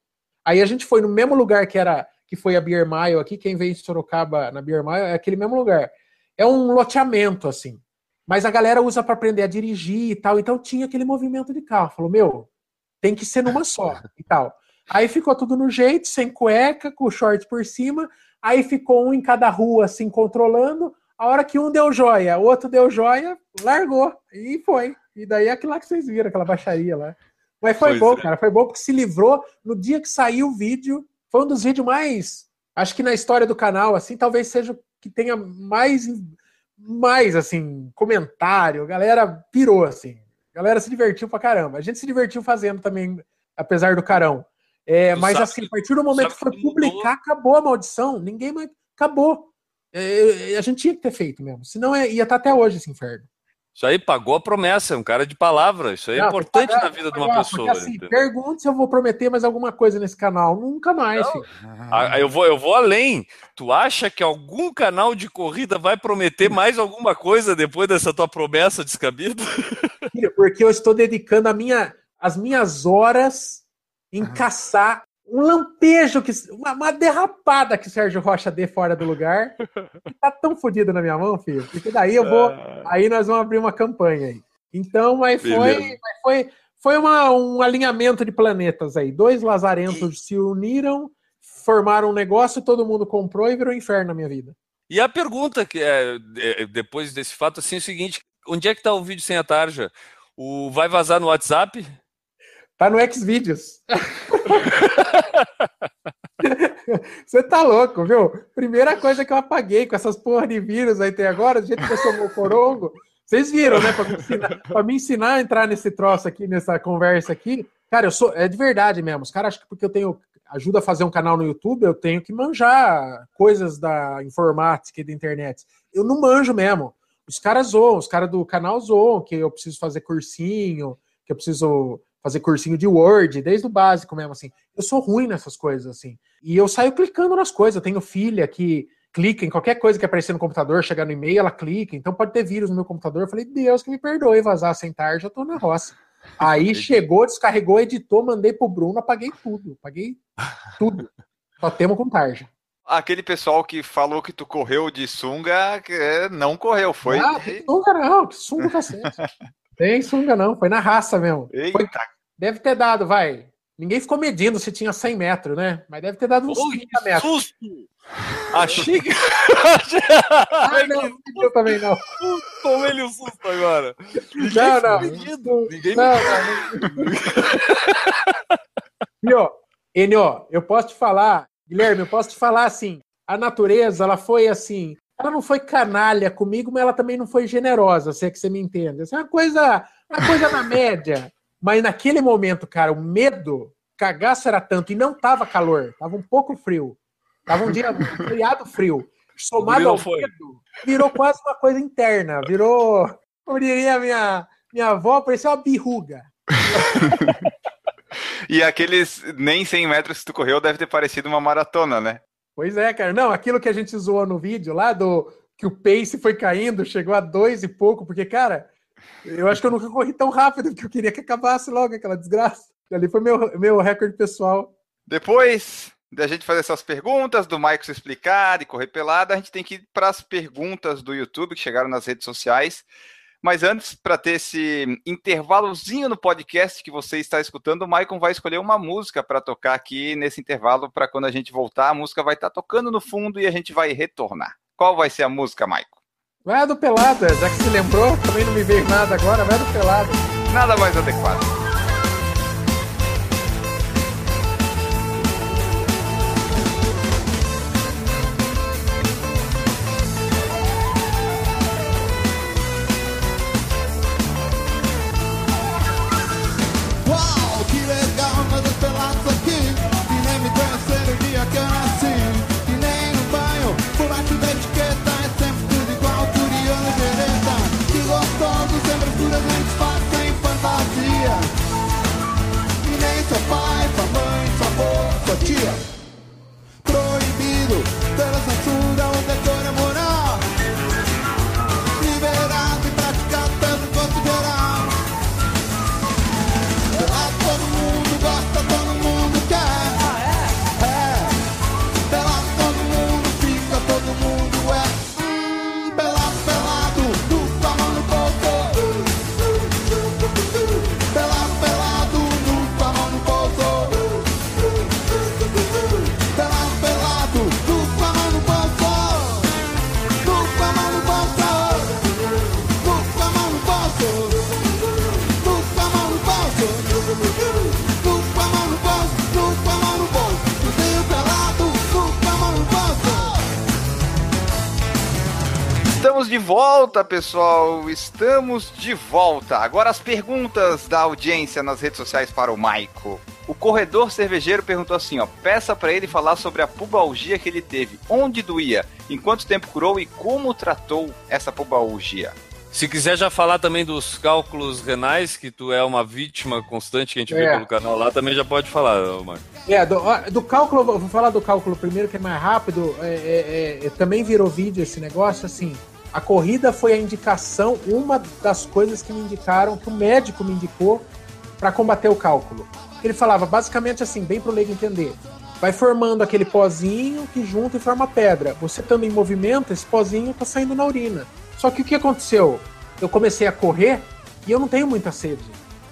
Aí a gente foi no mesmo lugar que era que foi a Beer Mile aqui. Quem vem em Sorocaba na Beer Mile é aquele mesmo lugar. É um loteamento, assim. Mas a galera usa para aprender a dirigir e tal. Então tinha aquele movimento de carro. Falou, meu, tem que ser numa só e tal. Aí ficou tudo no jeito, sem cueca, com o short por cima. Aí ficou um em cada rua, assim, controlando. A hora que um deu joia, o outro deu joia, largou. E foi. E daí é aquilo lá que vocês viram, aquela baixaria lá. Mas foi pois bom, é. cara. Foi bom porque se livrou no dia que saiu o vídeo. Foi um dos vídeos mais. Acho que na história do canal, assim, talvez seja que tenha mais. Mais, assim, comentário. A galera pirou, assim. A galera se divertiu pra caramba. A gente se divertiu fazendo também, apesar do carão. É, mas, assim, a partir do momento que foi publicar, acabou a maldição. Ninguém mais. Acabou. É, é, a gente tinha que ter feito mesmo. Senão é, ia estar até hoje esse inferno. Isso aí pagou a promessa, é um cara de palavra. Isso aí é importante pagar, na vida de uma pagar, pessoa. Porque, assim, pergunte se eu vou prometer mais alguma coisa nesse canal. Nunca mais. Ah, eu, vou, eu vou além. Tu acha que algum canal de corrida vai prometer mais alguma coisa depois dessa tua promessa descabida? Porque eu estou dedicando minha, as minhas horas em caçar um lampejo, que, uma, uma, derrapada que o Sérgio Rocha dê fora do lugar. tá tão fodido na minha mão, filho, porque daí eu vou. Ah. Aí nós vamos abrir uma campanha aí. Então, mas foi, mas foi, foi uma, um alinhamento de planetas aí. Dois lazarentos e... se uniram, formaram um negócio, todo mundo comprou e virou um inferno na minha vida. E a pergunta que é, é depois desse fato assim é o seguinte: onde é que tá o vídeo sem a tarja? O vai vazar no WhatsApp? Tá no Xvideos. Você tá louco, viu? Primeira coisa que eu apaguei com essas porra de vírus aí até agora, do jeito que eu sou corongo. Vocês viram, né? Pra me, ensinar, pra me ensinar a entrar nesse troço aqui, nessa conversa aqui. Cara, eu sou. É de verdade mesmo. Os caras acham que porque eu tenho. Ajuda a fazer um canal no YouTube, eu tenho que manjar coisas da informática e da internet. Eu não manjo mesmo. Os caras zoam, os caras do canal zoam, que eu preciso fazer cursinho, que eu preciso fazer cursinho de Word, desde o básico mesmo, assim. Eu sou ruim nessas coisas, assim. E eu saio clicando nas coisas. Eu tenho filha que clica em qualquer coisa que aparecer no computador, chegar no e-mail, ela clica. Então pode ter vírus no meu computador. Eu falei, Deus que me perdoe vazar sem tarde, eu tô na roça. Aí chegou, descarregou, editou, mandei pro Bruno, apaguei tudo. Apaguei tudo. Só temos com tarja. Aquele pessoal que falou que tu correu de sunga, que é, não correu, foi. Ah, sunga não, que sunga cacete. Tem sunga não, foi na raça mesmo. Eita. Foi- deve ter dado, vai. Ninguém ficou medindo se tinha 100 metros, né? Mas deve ter dado uns Ui, 30 metros. susto! Achei que. Ah, não, não mediu também não. Tomei-lhe um susto agora. Não, não. medido. Ninguém Não, não. Enio, Enio, eu posso te falar, Guilherme, eu posso te falar assim, a natureza, ela foi assim, ela não foi canalha comigo, mas ela também não foi generosa, se é que você me entende. Essa é uma coisa, uma coisa na média. Mas naquele momento, cara, o medo, cagaço era tanto, e não tava calor, tava um pouco frio. Tava um dia um feriado frio. Somado ao foi. medo, virou quase uma coisa interna, virou, como diria minha, minha avó, parecia uma birruga. E aqueles nem 100 metros que tu correu deve ter parecido uma maratona, né? Pois é, cara. Não, aquilo que a gente zoou no vídeo lá, do que o pace foi caindo, chegou a dois e pouco, porque, cara, eu acho que eu nunca corri tão rápido, porque eu queria que acabasse logo aquela desgraça. Ali foi meu, meu recorde pessoal. Depois da gente fazer essas perguntas, do Maicon se explicar e correr pelada, a gente tem que ir para as perguntas do YouTube que chegaram nas redes sociais. Mas antes, para ter esse intervalozinho no podcast que você está escutando, o Maicon vai escolher uma música para tocar aqui nesse intervalo, para quando a gente voltar, a música vai estar tocando no fundo e a gente vai retornar. Qual vai ser a música, Maicon? Vai a do Pelada, já que se lembrou, também não me veio nada agora, vai a do Pelada. Nada mais adequado. De volta, pessoal. Estamos de volta. Agora as perguntas da audiência nas redes sociais para o Maico. O corredor cervejeiro perguntou assim, ó: "Peça para ele falar sobre a pubalgia que ele teve, onde doía, em quanto tempo curou e como tratou essa pubalgia." Se quiser já falar também dos cálculos renais, que tu é uma vítima constante que a gente É. vê pelo canal lá, também já pode falar, ô, Marco. É, do, do cálculo, vou falar do cálculo primeiro, que é mais rápido. É, é, é, também virou vídeo esse negócio, assim. A corrida foi a indicação, uma das coisas que me indicaram, que o médico me indicou para combater o cálculo. Ele falava basicamente assim, bem pro leigo entender. Vai formando aquele pozinho que junta e forma pedra. Você estando em movimento, esse pozinho tá saindo na urina. Só que o que aconteceu? Eu comecei a correr e eu não tenho muita sede.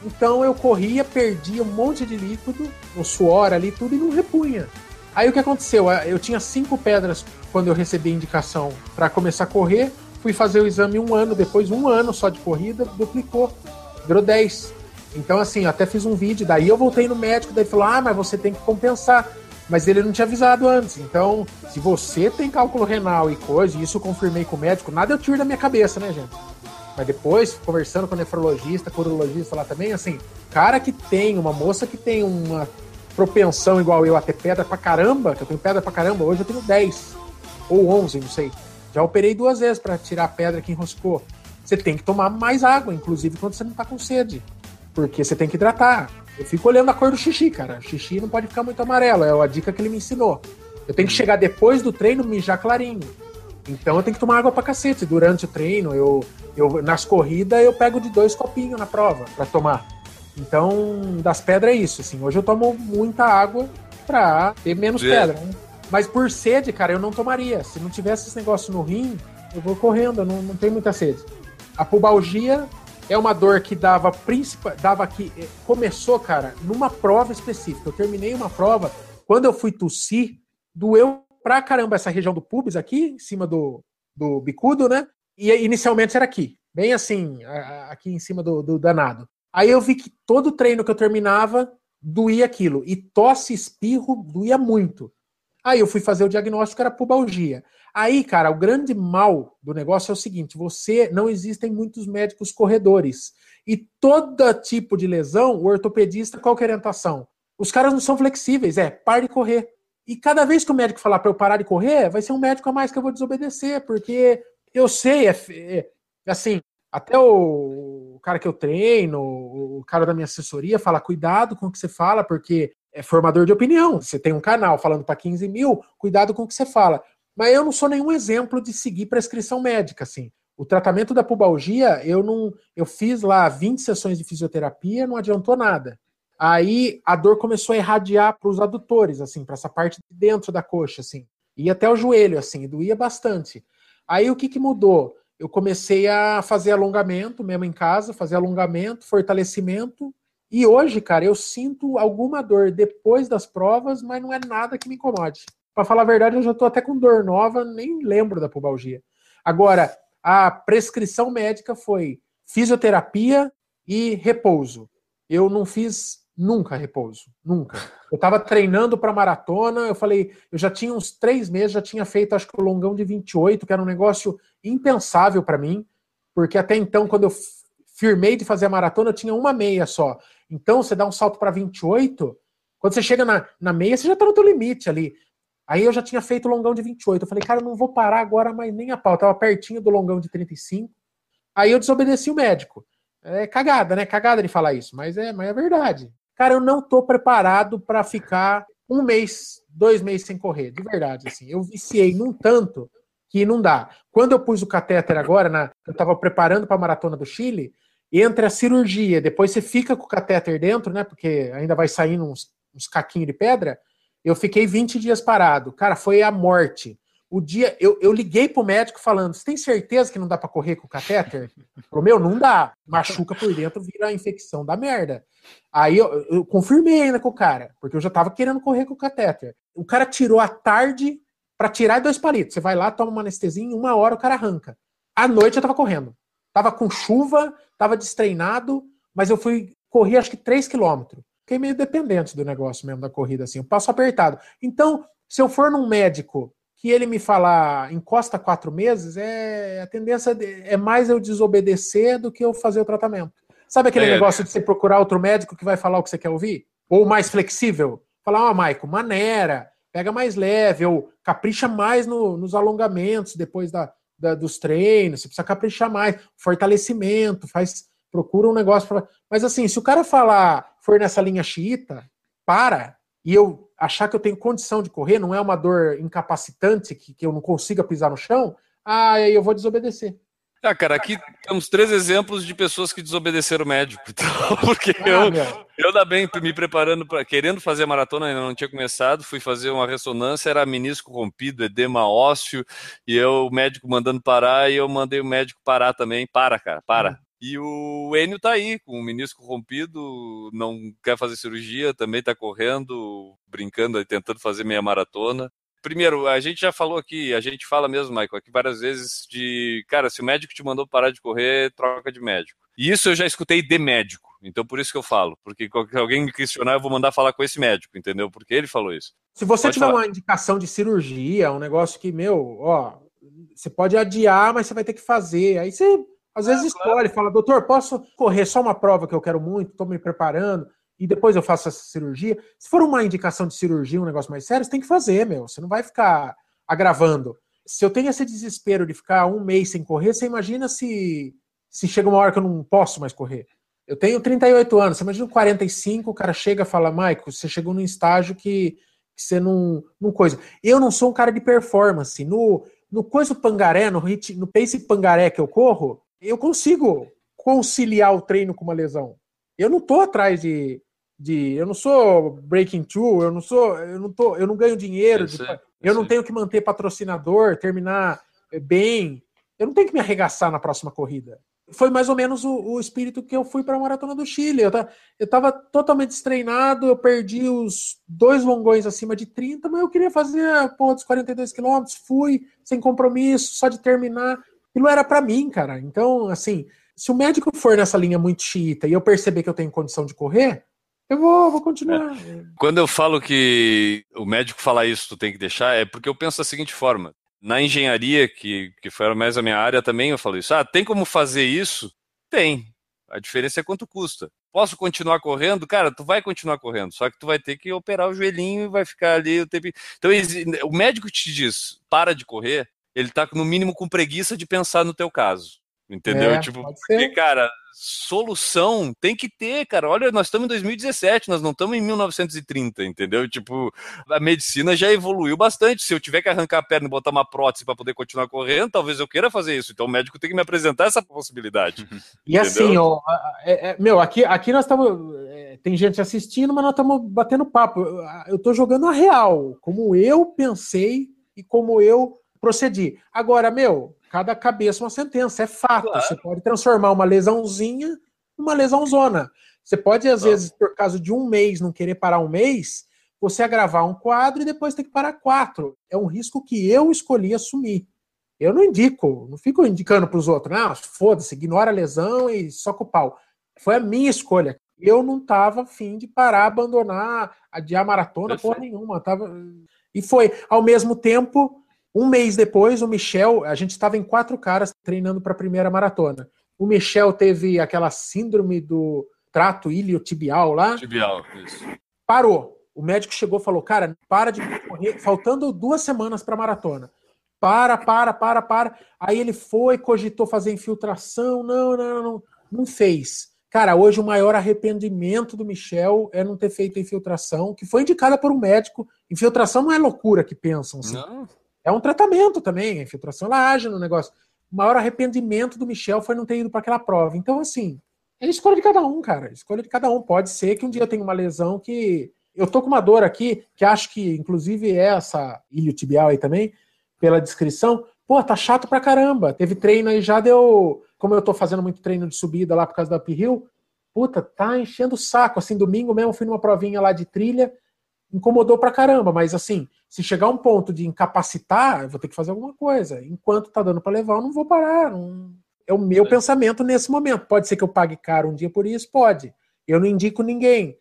Então eu corria, perdia um monte de líquido, o suor ali, tudo, e não repunha. Aí o que aconteceu? Eu tinha cinco pedras quando eu recebi a indicação para começar a correr. Fui fazer o exame um ano depois, um ano só de corrida, duplicou. Virou 10. Então, assim, eu até fiz um vídeo, daí eu voltei no médico, daí falou: ah, mas você tem que compensar. Mas ele não tinha avisado antes. Então, se você tem cálculo renal e coisa, e isso eu confirmei com o médico, nada eu tiro da minha cabeça, né, gente? Mas depois, conversando com o nefrologista, com o urologista lá também, assim, cara que tem, uma moça que tem uma propensão igual eu a ter pedra pra caramba, que eu tenho pedra pra caramba, hoje eu tenho 10 ou 11, não sei. Já operei duas vezes pra tirar a pedra que enroscou. Você tem que tomar mais água, inclusive quando você não tá com sede. Porque você tem que hidratar. Eu fico olhando a cor do xixi, cara. O xixi não pode ficar muito amarelo, é a dica que ele me ensinou. Eu tenho que chegar depois do treino mijar clarinho. Então eu tenho que tomar água pra cacete. Durante o treino, eu, eu nas corridas, eu pego de dois copinhos na prova pra tomar. Então, das pedras é isso, assim. Hoje eu tomo muita água pra ter menos É. pedra, né? Mas por sede, cara, eu não tomaria. Se não tivesse esse negócio no rim, eu vou correndo, eu não, não tenho muita sede. A pubalgia é uma dor que dava principal, dava que eh, começou, cara, numa prova específica. Eu terminei uma prova, quando eu fui tossir, doeu pra caramba essa região do pubis aqui, em cima do, do bicudo, né? E inicialmente era aqui, bem assim, aqui em cima do, do danado. Aí eu vi que todo treino que eu terminava doía aquilo. E tosse, espirro, doía muito. Aí eu fui fazer o diagnóstico, era pubalgia. Aí, cara, o grande mal do negócio é o seguinte: você não existem muitos médicos corredores. E todo tipo de lesão, o ortopedista, qual que é a orientação? Os caras não são flexíveis, é pare de correr. E cada vez que o médico falar para eu parar de correr, vai ser um médico a mais que eu vou desobedecer, porque eu sei, é, é assim, até o, o, cara que eu treino, o cara da minha assessoria fala: cuidado com o que você fala, porque é formador de opinião. Você tem um canal falando para 15 mil, cuidado com o que você fala. Mas eu não sou nenhum exemplo de seguir prescrição médica, assim. O tratamento da pubalgia, eu não, eu fiz lá 20 sessões de fisioterapia, não adiantou nada. Aí a dor começou a irradiar para os adutores, assim, para essa parte de dentro da coxa, assim. Ia até o joelho, assim, doía bastante. Aí o que, que mudou? Eu comecei a fazer alongamento, mesmo em casa, fazer alongamento, fortalecimento. E hoje, cara, eu sinto alguma dor depois das provas, mas não é nada que me incomode. Para falar a verdade, eu já estou até com dor nova, nem lembro da pubalgia. Agora, a prescrição médica foi fisioterapia e repouso. Eu não fiz nunca repouso, nunca. Eu estava treinando para maratona, eu falei, eu já tinha uns três meses, já tinha feito acho que o longão de 28, que era um negócio impensável para mim, porque até então, quando eu firmei de fazer a maratona, eu tinha uma meia só. Então, você dá um salto para 28, quando você chega na, na meia, você já está no teu limite ali. Aí eu já tinha feito o longão de 28. Eu falei, cara, eu não vou parar agora mais nem a pau. Eu tava pertinho do longão de 35. Aí eu desobedeci o médico. É cagada, né? Cagada de falar isso, mas é, mas é verdade. Cara, eu não tô preparado para ficar um mês, dois meses sem correr, de verdade. Assim, eu viciei num tanto que não dá. Quando eu pus o catéter agora, na, eu tava preparando para a maratona do Chile, entre a cirurgia, depois você fica com o catéter dentro, né? Porque ainda vai saindo uns, uns caquinhos de pedra. Eu fiquei 20 dias parado. Cara, foi a morte. O dia, eu, eu liguei pro médico falando: Você tem certeza que não dá para correr com o catéter? Falou: Meu, não dá. Machuca por dentro, vira a infecção da merda. Aí eu, eu confirmei ainda com o cara, porque eu já tava querendo correr com o catéter. O cara tirou a tarde para tirar dois palitos. Você vai lá, toma uma anestesia, em uma hora o cara arranca. À noite eu tava correndo. Tava com chuva, tava destreinado, mas eu fui correr acho que 3 quilômetros fiquei meio dependente do negócio mesmo da corrida, assim, um passo apertado. Então, se eu for num médico que ele me falar encosta quatro meses, é a tendência é mais eu desobedecer do que eu fazer o tratamento. Sabe aquele é. negócio de você procurar outro médico que vai falar o que você quer ouvir? Ou mais flexível? Falar, ó, oh, Maico, maneira, pega mais leve, ou capricha mais no, nos alongamentos depois da, da, dos treinos, você precisa caprichar mais, fortalecimento, faz procura um negócio para. Mas assim, se o cara falar, for nessa linha xiita, para, e eu achar que eu tenho condição de correr, não é uma dor incapacitante, que, que eu não consiga pisar no chão, ah, eu vou desobedecer. Ah, cara, aqui temos três exemplos de pessoas que desobedeceram o médico. Então, porque ah, eu, eu ainda bem me preparando para querendo fazer a maratona, ainda não tinha começado, fui fazer uma ressonância, era menisco rompido, edema ósseo, e eu, o médico mandando parar, e eu mandei o médico parar também. Para, cara, para. Hum. E o Enio tá aí, com o menisco rompido, não quer fazer cirurgia, também tá correndo, brincando, tentando fazer meia maratona. Primeiro, a gente já falou aqui, a gente fala mesmo, Michael, aqui várias vezes de, cara, se o médico te mandou parar de correr, troca de médico. E isso eu já escutei de médico, então por isso que eu falo, porque se alguém me questionar, eu vou mandar falar com esse médico, entendeu? Porque ele falou isso. Se você pode tiver falar. uma indicação de cirurgia, um negócio que, meu, ó, você pode adiar, mas você vai ter que fazer, aí você às vezes escolhe, fala, doutor, posso correr só uma prova que eu quero muito, estou me preparando, e depois eu faço essa cirurgia. Se for uma indicação de cirurgia, um negócio mais sério, você tem que fazer, meu. Você não vai ficar agravando. Se eu tenho esse desespero de ficar um mês sem correr, você imagina se, se chega uma hora que eu não posso mais correr. Eu tenho 38 anos, você imagina 45, o cara chega e fala, Maico, você chegou num estágio que, que você não, não coisa. Eu não sou um cara de performance. No, no coisa pangaré, no, hit, no pace pangaré que eu corro, eu consigo conciliar o treino com uma lesão. Eu não estou atrás de, de eu não sou breaking through, eu não sou, eu não tô, eu não ganho dinheiro, Eu de- sei, eu, eu não tenho que manter patrocinador, terminar eh, bem, eu não tenho que me arregaçar na próxima corrida. Foi mais ou menos o, o espírito que eu fui para a maratona do Chile. Eu, ta- eu tava totalmente destreinado, eu perdi os dois longões acima de 30, mas eu queria fazer porra dos 42 quilômetros, fui sem compromisso, só de terminar. Aquilo era para mim, cara. Então, assim, se o médico for nessa linha muito xiita e eu perceber que eu tenho condição de correr, eu vou, vou continuar. Quando eu falo que o médico fala isso, tu tem que deixar, é porque eu penso da seguinte forma. Na engenharia, que, que foi mais a minha área também, eu falo isso. Ah, tem como fazer isso? Tem. A diferença é quanto custa. Posso continuar correndo? Cara, tu vai continuar correndo, só que tu vai ter que operar o joelhinho e vai ficar ali o tempo. Então, o médico te diz, para de correr, ele tá no mínimo com preguiça de pensar no teu caso. Entendeu? É, tipo, porque, cara, solução tem que ter, cara. Olha, nós estamos em 2017, nós não estamos em 1930, entendeu? Tipo, a medicina já evoluiu bastante. Se eu tiver que arrancar a perna e botar uma prótese para poder continuar correndo, talvez eu queira fazer isso. Então o médico tem que me apresentar essa possibilidade. E assim, ó, é- é- meu, aqui, aqui nós estamos. é, tem gente assistindo, mas nós estamos batendo papo. Eu, eu tô jogando a real, como eu pensei e como eu procedi. Agora, meu, cada cabeça uma sentença, é fato. Claro. Você pode transformar uma lesãozinha numa lesãozona. Você pode, às Claro. vezes, por causa de um mês, não querer parar um mês, você agravar um quadro e depois ter que parar quatro. É um risco que eu escolhi assumir. Eu não indico, não fico indicando para os outros, não, foda-se, ignora a lesão e soca o pau. Foi a minha escolha. Eu não estava afim de parar, abandonar, adiar a maratona, Perfeito. porra nenhuma. Tava... E foi. Ao mesmo tempo, um mês depois, o Michel, a gente estava em quatro caras treinando para a primeira maratona. O Michel teve aquela síndrome do trato iliotibial lá, Tibial, isso. parou. O médico chegou e falou: Cara, para de correr, faltando duas semanas para a maratona. Para, para, para, para. Aí ele foi, cogitou fazer infiltração. Não, não, não, não. Não fez. Cara, hoje o maior arrependimento do Michel é não ter feito a infiltração, que foi indicada por um médico. Infiltração não é loucura que pensam. Assim. Não, É um tratamento também. A infiltração ela age no negócio. O maior arrependimento do Michel foi não ter ido para aquela prova. Então, assim, é escolha de cada um, cara. Escolha de cada um. Pode ser que um dia eu tenha uma lesão que. Eu tô com uma dor aqui, que acho que, inclusive, é essa iliotibial aí também, pela descrição. Pô, tá chato pra caramba. Teve treino aí já deu. Como eu tô fazendo muito treino de subida lá por causa da uphill, puta, tá enchendo o saco. Assim, domingo mesmo fui numa provinha lá de trilha, incomodou pra caramba, mas assim, se chegar um ponto de incapacitar, eu vou ter que fazer alguma coisa. Enquanto tá dando pra levar, eu não vou parar. não- É o meu É. pensamento nesse momento. Pode ser que eu pague caro um dia por isso? Pode. Eu não indico ninguém.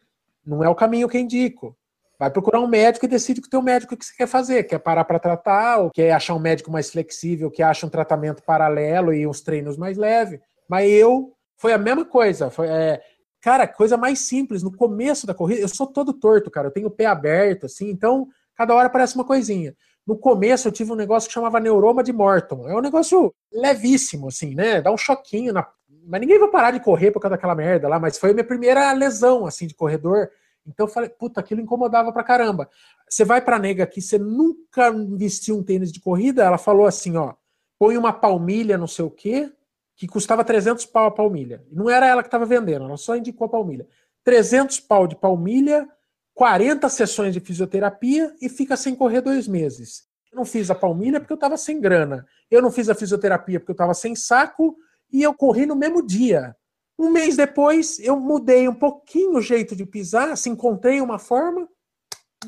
Não é o caminho que eu indico. Vai procurar um médico e decide com o teu médico o que você quer fazer. Quer parar para tratar, ou quer achar um médico mais flexível, que acha um tratamento paralelo e uns treinos mais leves. Mas eu, foi a mesma coisa. Foi, é, cara, coisa mais simples. No começo da corrida, eu sou todo torto, cara. Eu tenho o pé aberto, assim, então cada hora parece uma coisinha. No começo eu tive um negócio que chamava neuroma de Morton. É um negócio levíssimo, assim, né? Dá um choquinho na. Mas ninguém vai parar de correr por causa daquela merda lá, mas foi a minha primeira lesão, assim, de corredor. Então eu falei, puta, aquilo incomodava pra caramba. Você vai pra nega aqui, você nunca vestiu um tênis de corrida? Ela falou assim, ó, põe uma palmilha, não sei o quê, que custava 300 pau a palmilha. Não era ela que estava vendendo, ela só indicou a palmilha. 300 pau de palmilha, 40 sessões de fisioterapia e fica sem correr dois meses. Eu não fiz a palmilha porque eu estava sem grana. Eu não fiz a fisioterapia porque eu estava sem saco e eu corri no mesmo dia. Um mês depois, eu mudei um pouquinho o jeito de pisar, se encontrei uma forma,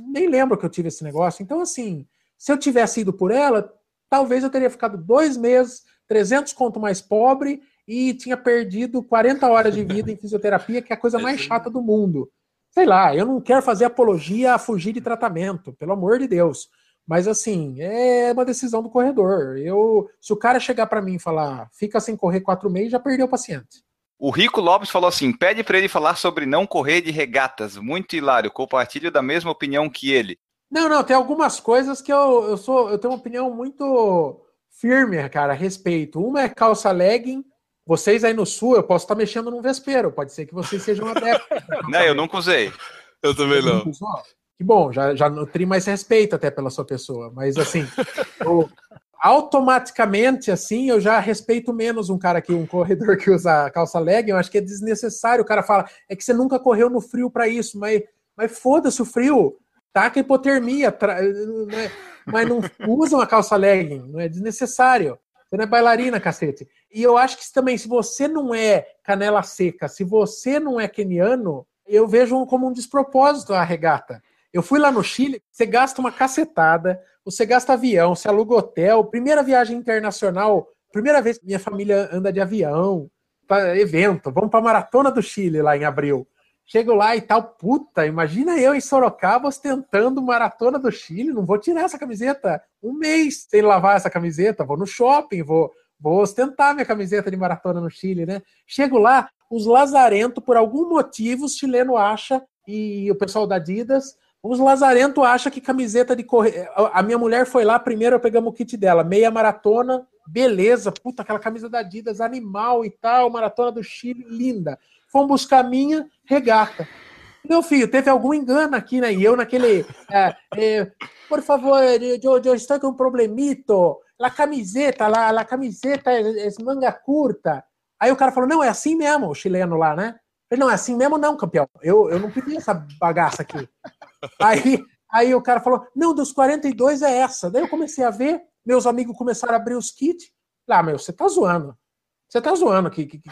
nem lembro que eu tive esse negócio. Então, assim, se eu tivesse ido por ela, talvez eu teria ficado dois meses, 300 conto mais pobre e tinha perdido 40 horas de vida em fisioterapia, que é a coisa mais chata do mundo. Sei lá, eu não quero fazer apologia a fugir de tratamento, pelo amor de Deus. Mas assim, é uma decisão do corredor. Eu, se o cara chegar para mim e falar, fica sem correr quatro meses, já perdeu o paciente. O Rico Lopes falou assim: pede para ele falar sobre não correr de regatas. Muito hilário. Compartilho da mesma opinião que ele. Não, não, tem algumas coisas que eu, eu sou, eu tenho uma opinião muito firme, cara, a respeito. Uma é calça legging. Vocês aí no sul, eu posso estar mexendo num vespeiro, pode ser que vocês sejam adeptos. Não, eu nunca usei. Eu também não. Que bom, já, já nutri mais respeito até pela sua pessoa. Mas assim, o- automaticamente, assim, eu já respeito menos um cara que um corredor que usa calça leg. Eu acho que é desnecessário. O cara fala, é que você nunca correu no frio para isso, mas, mas foda-se o frio. Taca hipotermia, tra... né? mas não usa uma calça legging, não é desnecessário. Você não é bailarina, cacete. E eu acho que também, se você não é canela seca, se você não é keniano, eu vejo como um despropósito a regata. Eu fui lá no Chile, você gasta uma cacetada, você gasta avião, você aluga hotel, primeira viagem internacional, primeira vez que minha família anda de avião, tá, evento, vamos para a Maratona do Chile lá em abril. Chego lá e tal, puta, imagina eu em Sorocaba ostentando Maratona do Chile, não vou tirar essa camiseta um mês sem lavar essa camiseta, vou no shopping, vou, vou ostentar minha camiseta de Maratona no Chile, né? Chego lá, os lazarentos, por algum motivo, os chilenos acham, e o pessoal da Adidas, os lazarento acha que camiseta de correr. A minha mulher foi lá, primeiro pegamos o kit dela, meia maratona, beleza, puta, aquela camisa da Adidas, animal e tal, maratona do Chile, linda. Fomos buscar a minha regata. Meu filho, teve algum engano aqui, né? E eu naquele. É, é, por favor, eu, eu estou com um problemito. La camiseta, la, la camiseta é, é manga curta. Aí o cara falou: não, é assim mesmo, o chileno lá, né? Ele, não, é assim mesmo, não, campeão. Eu, eu não pedi essa bagaça aqui. Aí, aí o cara falou: não, dos 42 é essa. Daí eu comecei a ver, meus amigos começaram a abrir os kits. Ah, meu, você tá zoando. Você tá zoando. Que, que, que,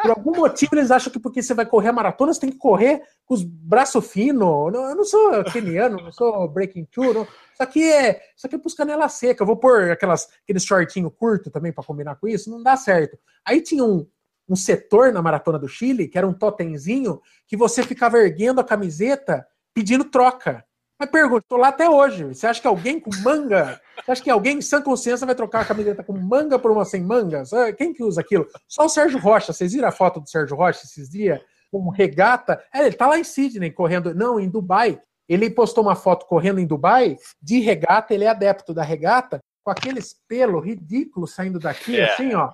por algum motivo eles acham que porque você vai correr a maratona, você tem que correr com os braços finos. Eu não sou keniano, não sou breaking two. Não. Isso aqui é isso aqui é pros canela seca. Eu vou pôr aquelas, aqueles shortinho curto também para combinar com isso. Não dá certo. Aí tinha um, um setor na Maratona do Chile, que era um totemzinho, que você ficava erguendo a camiseta pedindo troca. Mas pergunto, tô lá até hoje. Você acha que alguém com manga, você acha que alguém em sã consciência vai trocar a camiseta com manga por uma sem mangas? Ah, quem que usa aquilo? Só o Sérgio Rocha. Vocês viram a foto do Sérgio Rocha esses dias? Com regata. É, ele tá lá em Sydney correndo. Não, em Dubai. Ele postou uma foto correndo em Dubai de regata. Ele é adepto da regata, com aqueles pelos ridículos saindo daqui, É. assim, ó.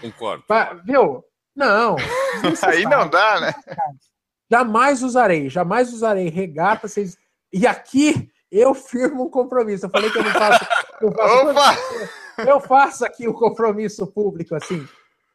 Concordo. Pa- Viu? Não. Aí não dá, né? Jamais usarei, jamais usarei regata. Vocês... E aqui eu firmo um compromisso. Eu falei que eu não faço. Eu faço, Opa! eu faço aqui o compromisso público assim.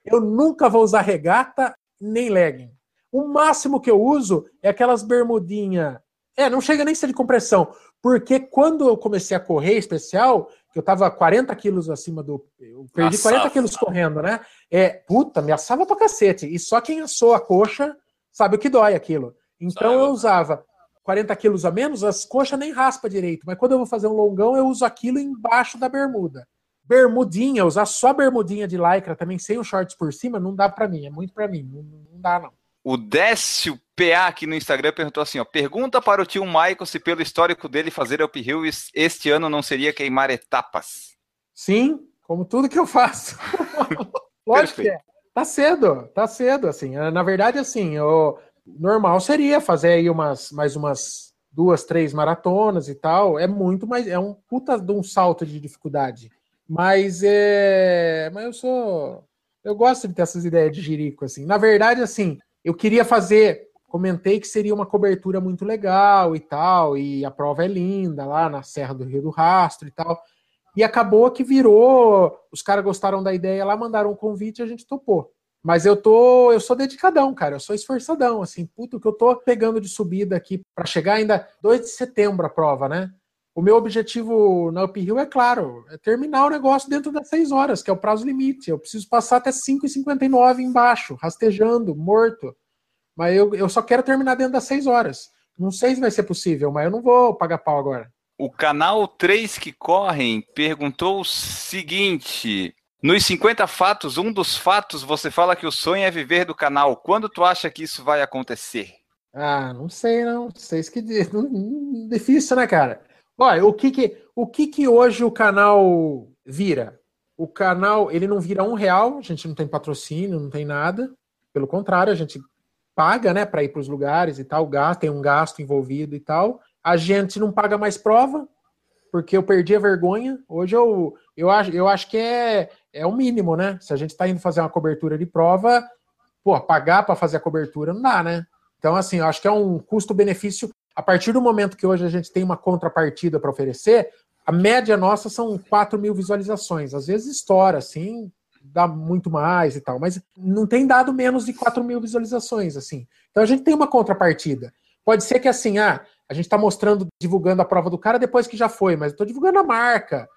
Eu nunca vou usar regata nem legging. O máximo que eu uso é aquelas bermudinhas. É, não chega nem a ser de compressão. Porque quando eu comecei a correr especial, que eu tava 40 quilos acima do. Eu perdi Assava. 40 quilos correndo, né? É, puta, me assava pra cacete. E só quem assou a coxa sabe o que dói aquilo. Então Sabe. eu usava 40 quilos a menos, as coxas nem raspa direito. Mas quando eu vou fazer um longão, eu uso aquilo embaixo da bermuda. Bermudinha, usar só bermudinha de lycra também, sem os shorts por cima, não dá pra mim. É muito pra mim. Não, não dá, não. O Décio PA aqui no Instagram perguntou assim: ó, pergunta para o tio Michael se pelo histórico dele fazer uphill es- este ano não seria queimar etapas. Sim, como tudo que eu faço. Lógico que é. Tá cedo, tá cedo, assim. Ah, Na verdade, assim, o normal seria fazer aí umas, mais umas duas, três maratonas e tal. É muito mais, é um puta de um salto de dificuldade. Mas é, mas eu sou, eu gosto de ter essas ideias de jirico, assim. Na verdade, assim, eu queria fazer, comentei que seria uma cobertura muito legal e tal, e a prova é linda lá na Serra do Rio do Rastro e tal. E acabou que virou. Os caras gostaram da ideia lá, mandaram um convite e a gente topou. Mas eu tô, eu sou dedicadão, cara. Eu sou esforçadão, assim. Puto, que eu tô pegando de subida aqui para chegar ainda 2 de setembro a prova, né? O meu objetivo na Uphill é claro, é terminar o negócio dentro das 6 horas, que é o prazo limite. Eu preciso passar até 5h59 embaixo, rastejando, morto. Mas eu, eu só quero terminar dentro das 6 horas. Não sei se vai ser possível, mas eu não vou pagar pau agora. O canal 3 que correm perguntou o seguinte: nos 50 fatos, um dos fatos você fala que o sonho é viver do canal. Quando tu acha que isso vai acontecer? Ah, não sei, não. Vocês que não- difícil, né, cara? Olha, o que que, o que que hoje o canal vira? O canal, ele não vira um real, a gente não tem patrocínio, não tem nada. Pelo contrário, a gente paga, né, para ir para os lugares e tal, gasto, tem um gasto envolvido e tal. A gente não paga mais prova, porque eu perdi a vergonha. Hoje eu, eu, acho, eu acho que é, é o mínimo, né? Se a gente está indo fazer uma cobertura de prova, pô, pagar para fazer a cobertura não dá, né? Então, assim, eu acho que é um custo-benefício. A partir do momento que hoje a gente tem uma contrapartida para oferecer, a média nossa são 4 mil visualizações. Às vezes estoura, assim, dá muito mais e tal, mas não tem dado menos de 4 mil visualizações, assim. Então a gente tem uma contrapartida. Pode ser que assim, ah, a gente está mostrando, divulgando a prova do cara depois que já foi, mas eu estou divulgando a marca.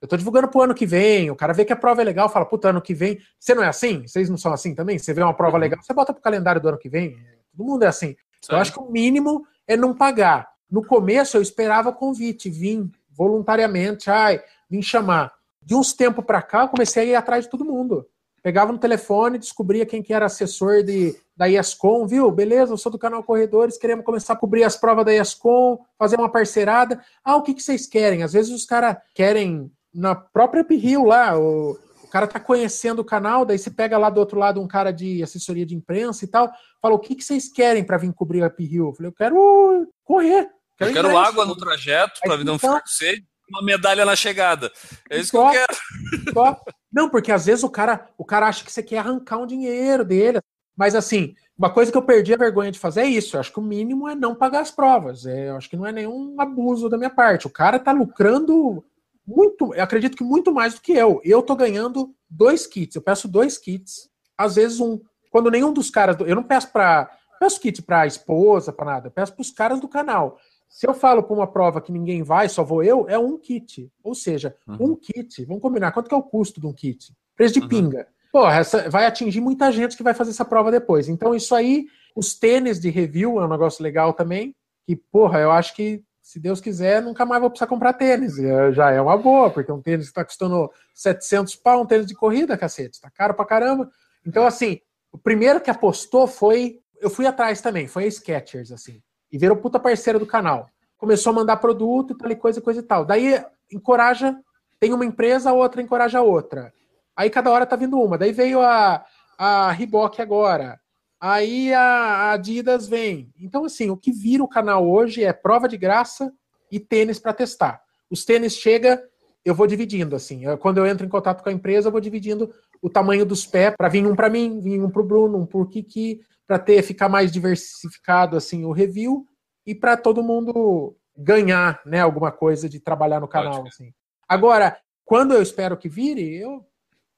Eu estou divulgando pro ano que vem. O cara vê que a prova é legal, fala, puta, ano que vem. Você não é assim? Vocês não são assim também? Você vê uma prova uhum. legal, você bota pro calendário do ano que vem. Todo mundo é assim. Então, eu acho que o mínimo é não pagar. No começo eu esperava convite, vim voluntariamente, ai, vim chamar. De uns tempos para cá, eu comecei a ir atrás de todo mundo. Pegava no telefone, descobria quem que era assessor de, da ESCOM, viu? Beleza, eu sou do canal Corredores, queremos começar a cobrir as provas da ESCOM, fazer uma parceirada. Ah, o que, que vocês querem? Às vezes os caras querem na própria Uphill lá, o, o cara tá conhecendo o canal, daí você pega lá do outro lado um cara de assessoria de imprensa e tal, fala, o que, que vocês querem para vir cobrir a Uphill? Eu falei, eu quero correr, Quero eu quero água no trajeto para não ficar com sede, uma medalha na chegada. É isso só, que eu quero. Só. Não, porque às vezes o cara, o cara acha que você quer arrancar um dinheiro dele. Mas assim, uma coisa que eu perdi a vergonha de fazer é isso. Eu acho que o mínimo é não pagar as provas. É, eu acho que não é nenhum abuso da minha parte. O cara tá lucrando muito, eu acredito que muito mais do que eu. Eu tô ganhando dois kits. Eu peço dois kits, às vezes um. Quando nenhum dos caras. Eu não peço para peço kit para esposa, para nada. Eu peço para os caras do canal. Se eu falo para uma prova que ninguém vai, só vou eu, é um kit. Ou seja, uhum. um kit. Vamos combinar. Quanto que é o custo de um kit? Preço de uhum. pinga. Porra, essa vai atingir muita gente que vai fazer essa prova depois. Então, isso aí, os tênis de review é um negócio legal também. Que, porra, eu acho que, se Deus quiser, nunca mais vou precisar comprar tênis. Já é uma boa, porque um tênis que está custando 700 pau, um tênis de corrida, cacete. Tá caro pra caramba. Então, assim, o primeiro que apostou foi. Eu fui atrás também, foi a Skechers, assim e virou puta parceira do canal. Começou a mandar produto e tal e coisa, coisa e tal. Daí encoraja, tem uma empresa, a outra encoraja a outra. Aí cada hora tá vindo uma. Daí veio a, a Reebok agora. Aí a Adidas vem. Então, assim, o que vira o canal hoje é prova de graça e tênis para testar. Os tênis chega, eu vou dividindo, assim. Quando eu entro em contato com a empresa, eu vou dividindo o tamanho dos pés para vir um para mim, vir um para o Bruno, um para o Kiki, para ter ficar mais diversificado assim o review e para todo mundo ganhar, né, alguma coisa de trabalhar no canal assim. Agora, quando eu espero que vire, eu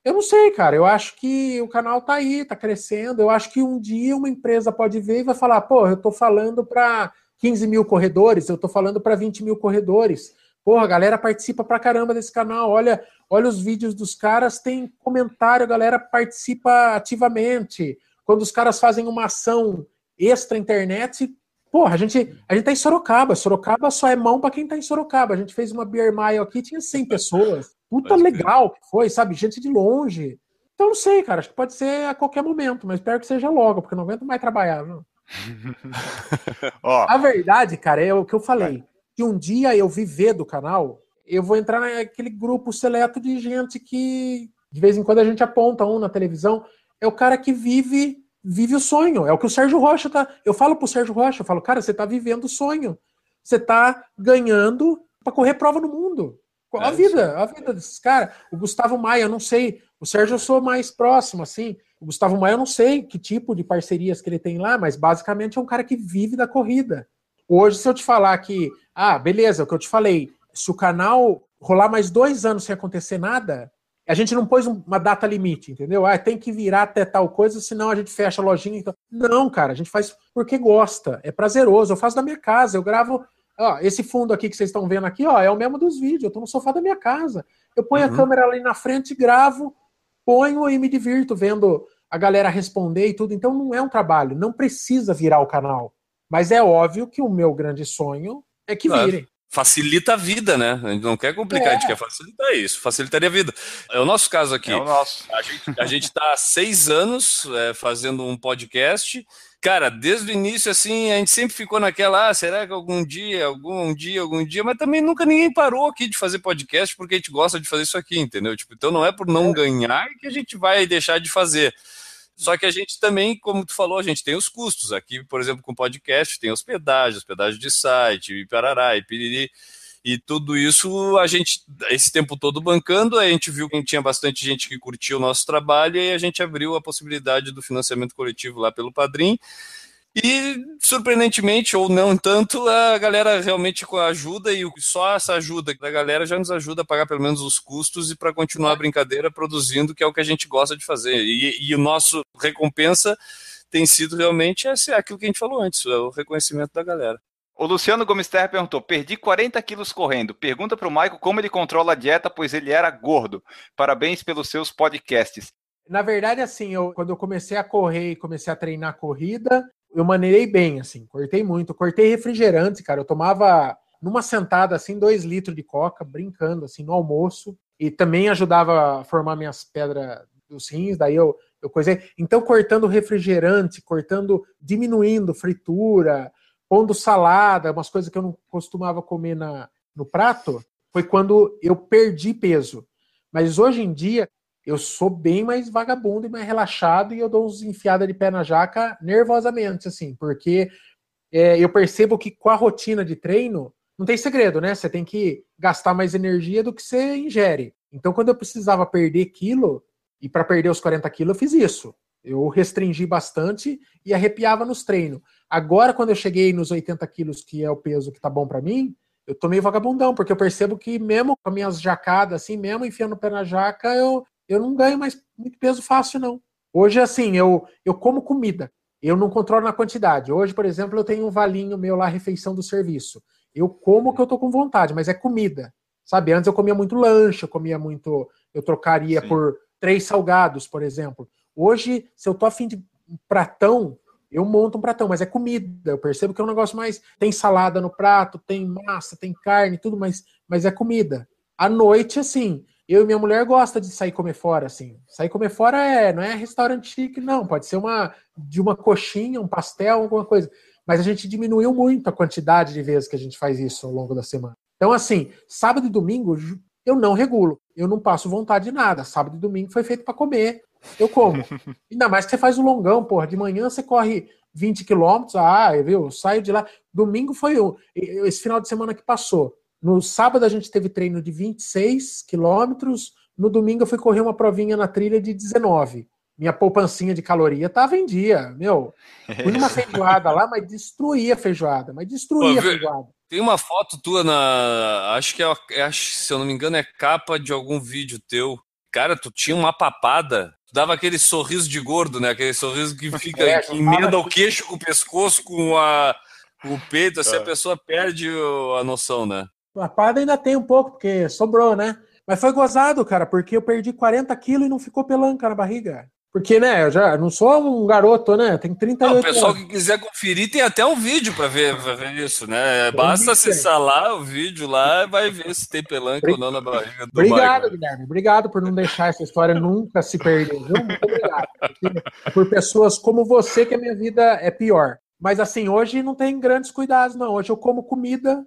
eu não sei, cara. Eu acho que o canal tá aí, tá crescendo. Eu acho que um dia uma empresa pode ver e vai falar: pô, eu tô falando para 15 mil corredores, eu tô falando para 20 mil corredores. Porra, a galera participa pra caramba desse canal. Olha, olha os vídeos dos caras, tem comentário, a galera participa ativamente quando os caras fazem uma ação extra internet, porra, a gente, a gente tá em Sorocaba. Sorocaba só é mão para quem tá em Sorocaba. A gente fez uma Beer Mile aqui, tinha 100 pessoas. Puta pode legal que foi, sabe? Gente de longe. Então não sei, cara. Acho que pode ser a qualquer momento, mas espero que seja logo, porque não aguento mais trabalhar. Não. oh. A verdade, cara, é o que eu falei. Que um dia eu viver do canal, eu vou entrar naquele grupo seleto de gente que de vez em quando a gente aponta um na televisão é o cara que vive vive o sonho. É o que o Sérgio Rocha tá. Eu falo pro Sérgio Rocha, eu falo, cara, você tá vivendo o sonho. Você tá ganhando para correr prova no mundo. A é vida, a vida desses caras. O Gustavo Maia, eu não sei. O Sérgio eu sou mais próximo, assim. O Gustavo Maia, eu não sei que tipo de parcerias que ele tem lá, mas basicamente é um cara que vive da corrida. Hoje, se eu te falar que, ah, beleza, o que eu te falei, se o canal rolar mais dois anos sem acontecer nada, a gente não pôs uma data limite, entendeu? Ah, tem que virar até tal coisa, senão a gente fecha a lojinha. Então... Não, cara, a gente faz porque gosta, é prazeroso. Eu faço da minha casa, eu gravo. Ó, esse fundo aqui que vocês estão vendo aqui, ó, é o mesmo dos vídeos. Eu tô no sofá da minha casa. Eu ponho uhum. a câmera ali na frente, gravo, ponho e me divirto vendo a galera responder e tudo. Então não é um trabalho, não precisa virar o canal. Mas é óbvio que o meu grande sonho é que vire facilita a vida, né? A gente não quer complicar, é. a gente quer facilitar isso, facilitaria a vida. É o nosso caso aqui. É o nosso. A gente, está há seis anos é, fazendo um podcast. Cara, desde o início, assim, a gente sempre ficou naquela, ah, será que algum dia, algum dia, algum dia, mas também nunca ninguém parou aqui de fazer podcast porque a gente gosta de fazer isso aqui, entendeu? Tipo, então não é por não é. ganhar que a gente vai deixar de fazer. Só que a gente também, como tu falou, a gente tem os custos. Aqui, por exemplo, com podcast, tem hospedagem, hospedagem de site, e parará, e piriri. E tudo isso a gente, esse tempo todo bancando, a gente viu que tinha bastante gente que curtia o nosso trabalho e a gente abriu a possibilidade do financiamento coletivo lá pelo Padrim. E, surpreendentemente, ou não tanto, a galera realmente com a ajuda e só essa ajuda da galera já nos ajuda a pagar pelo menos os custos e para continuar a brincadeira produzindo, que é o que a gente gosta de fazer. E, e o nosso recompensa tem sido realmente esse, aquilo que a gente falou antes, é o reconhecimento da galera. O Luciano Gomes Terra perguntou: perdi 40 quilos correndo. Pergunta para o Maico como ele controla a dieta, pois ele era gordo. Parabéns pelos seus podcasts. Na verdade, assim, eu, quando eu comecei a correr e comecei a treinar corrida, eu maneirei bem, assim, cortei muito. Cortei refrigerante, cara. Eu tomava numa sentada, assim, dois litros de coca, brincando, assim, no almoço. E também ajudava a formar minhas pedras dos rins, daí eu, eu coisei. Então, cortando refrigerante, cortando, diminuindo fritura, pondo salada, umas coisas que eu não costumava comer na, no prato, foi quando eu perdi peso. Mas hoje em dia, eu sou bem mais vagabundo e mais relaxado e eu dou uns enfiadas de pé na jaca nervosamente, assim, porque é, eu percebo que com a rotina de treino, não tem segredo, né? Você tem que gastar mais energia do que você ingere. Então, quando eu precisava perder quilo, e para perder os 40 quilos, eu fiz isso. Eu restringi bastante e arrepiava nos treinos. Agora, quando eu cheguei nos 80 quilos, que é o peso que tá bom para mim, eu tô meio vagabundão, porque eu percebo que mesmo com as minhas jacadas, assim, mesmo enfiando o pé na jaca, eu, eu não ganho mais muito peso fácil, não. Hoje, assim, eu, eu como comida. Eu não controlo na quantidade. Hoje, por exemplo, eu tenho um valinho meu lá, refeição do serviço. Eu como o que eu tô com vontade, mas é comida. Sabe? Antes eu comia muito lanche, eu comia muito. Eu trocaria Sim. por três salgados, por exemplo. Hoje, se eu tô afim de um pratão, eu monto um pratão, mas é comida. Eu percebo que é um negócio mais. Tem salada no prato, tem massa, tem carne, tudo, mas, mas é comida. À noite, assim, eu e minha mulher gosta de sair comer fora, assim. Sair comer fora é, não é restaurante chique, não. Pode ser uma de uma coxinha, um pastel, alguma coisa. Mas a gente diminuiu muito a quantidade de vezes que a gente faz isso ao longo da semana. Então, assim, sábado e domingo eu não regulo. Eu não passo vontade de nada. Sábado e domingo foi feito para comer. Eu como. Ainda mais que você faz o longão, porra. De manhã você corre 20 quilômetros. Ah, viu? Eu saio de lá. Domingo foi o, esse final de semana que passou. No sábado a gente teve treino de 26 quilômetros. No domingo eu fui correr uma provinha na trilha de 19. Minha poupancinha de caloria tava em dia. Meu, fui numa feijoada lá, mas destruía a feijoada. Mas destruía a feijoada. Tem uma foto tua na. Acho que é, acho, se eu não me engano, é capa de algum vídeo teu. Cara, tu tinha uma papada. Tu dava aquele sorriso de gordo, né? Aquele sorriso que fica é, que emenda o queixo com o pescoço, com, a, com o peito, assim é. a pessoa perde a noção, né? Papada ainda tem um pouco, porque sobrou, né? Mas foi gozado, cara, porque eu perdi 40 quilos e não ficou pelanca na barriga. Porque, né, eu já não sou um garoto, né? Tem 38 anos. O pessoal anos. que quiser conferir tem até um vídeo para ver, ver isso, né? Basta acessar lá o vídeo lá e vai ver se tem pelanca ou não na barriga do Obrigado, Michael. Guilherme. Obrigado por não deixar essa história nunca se perder? Muito obrigado. Por pessoas como você que a minha vida é pior. Mas assim, hoje não tem grandes cuidados, não. Hoje eu como comida,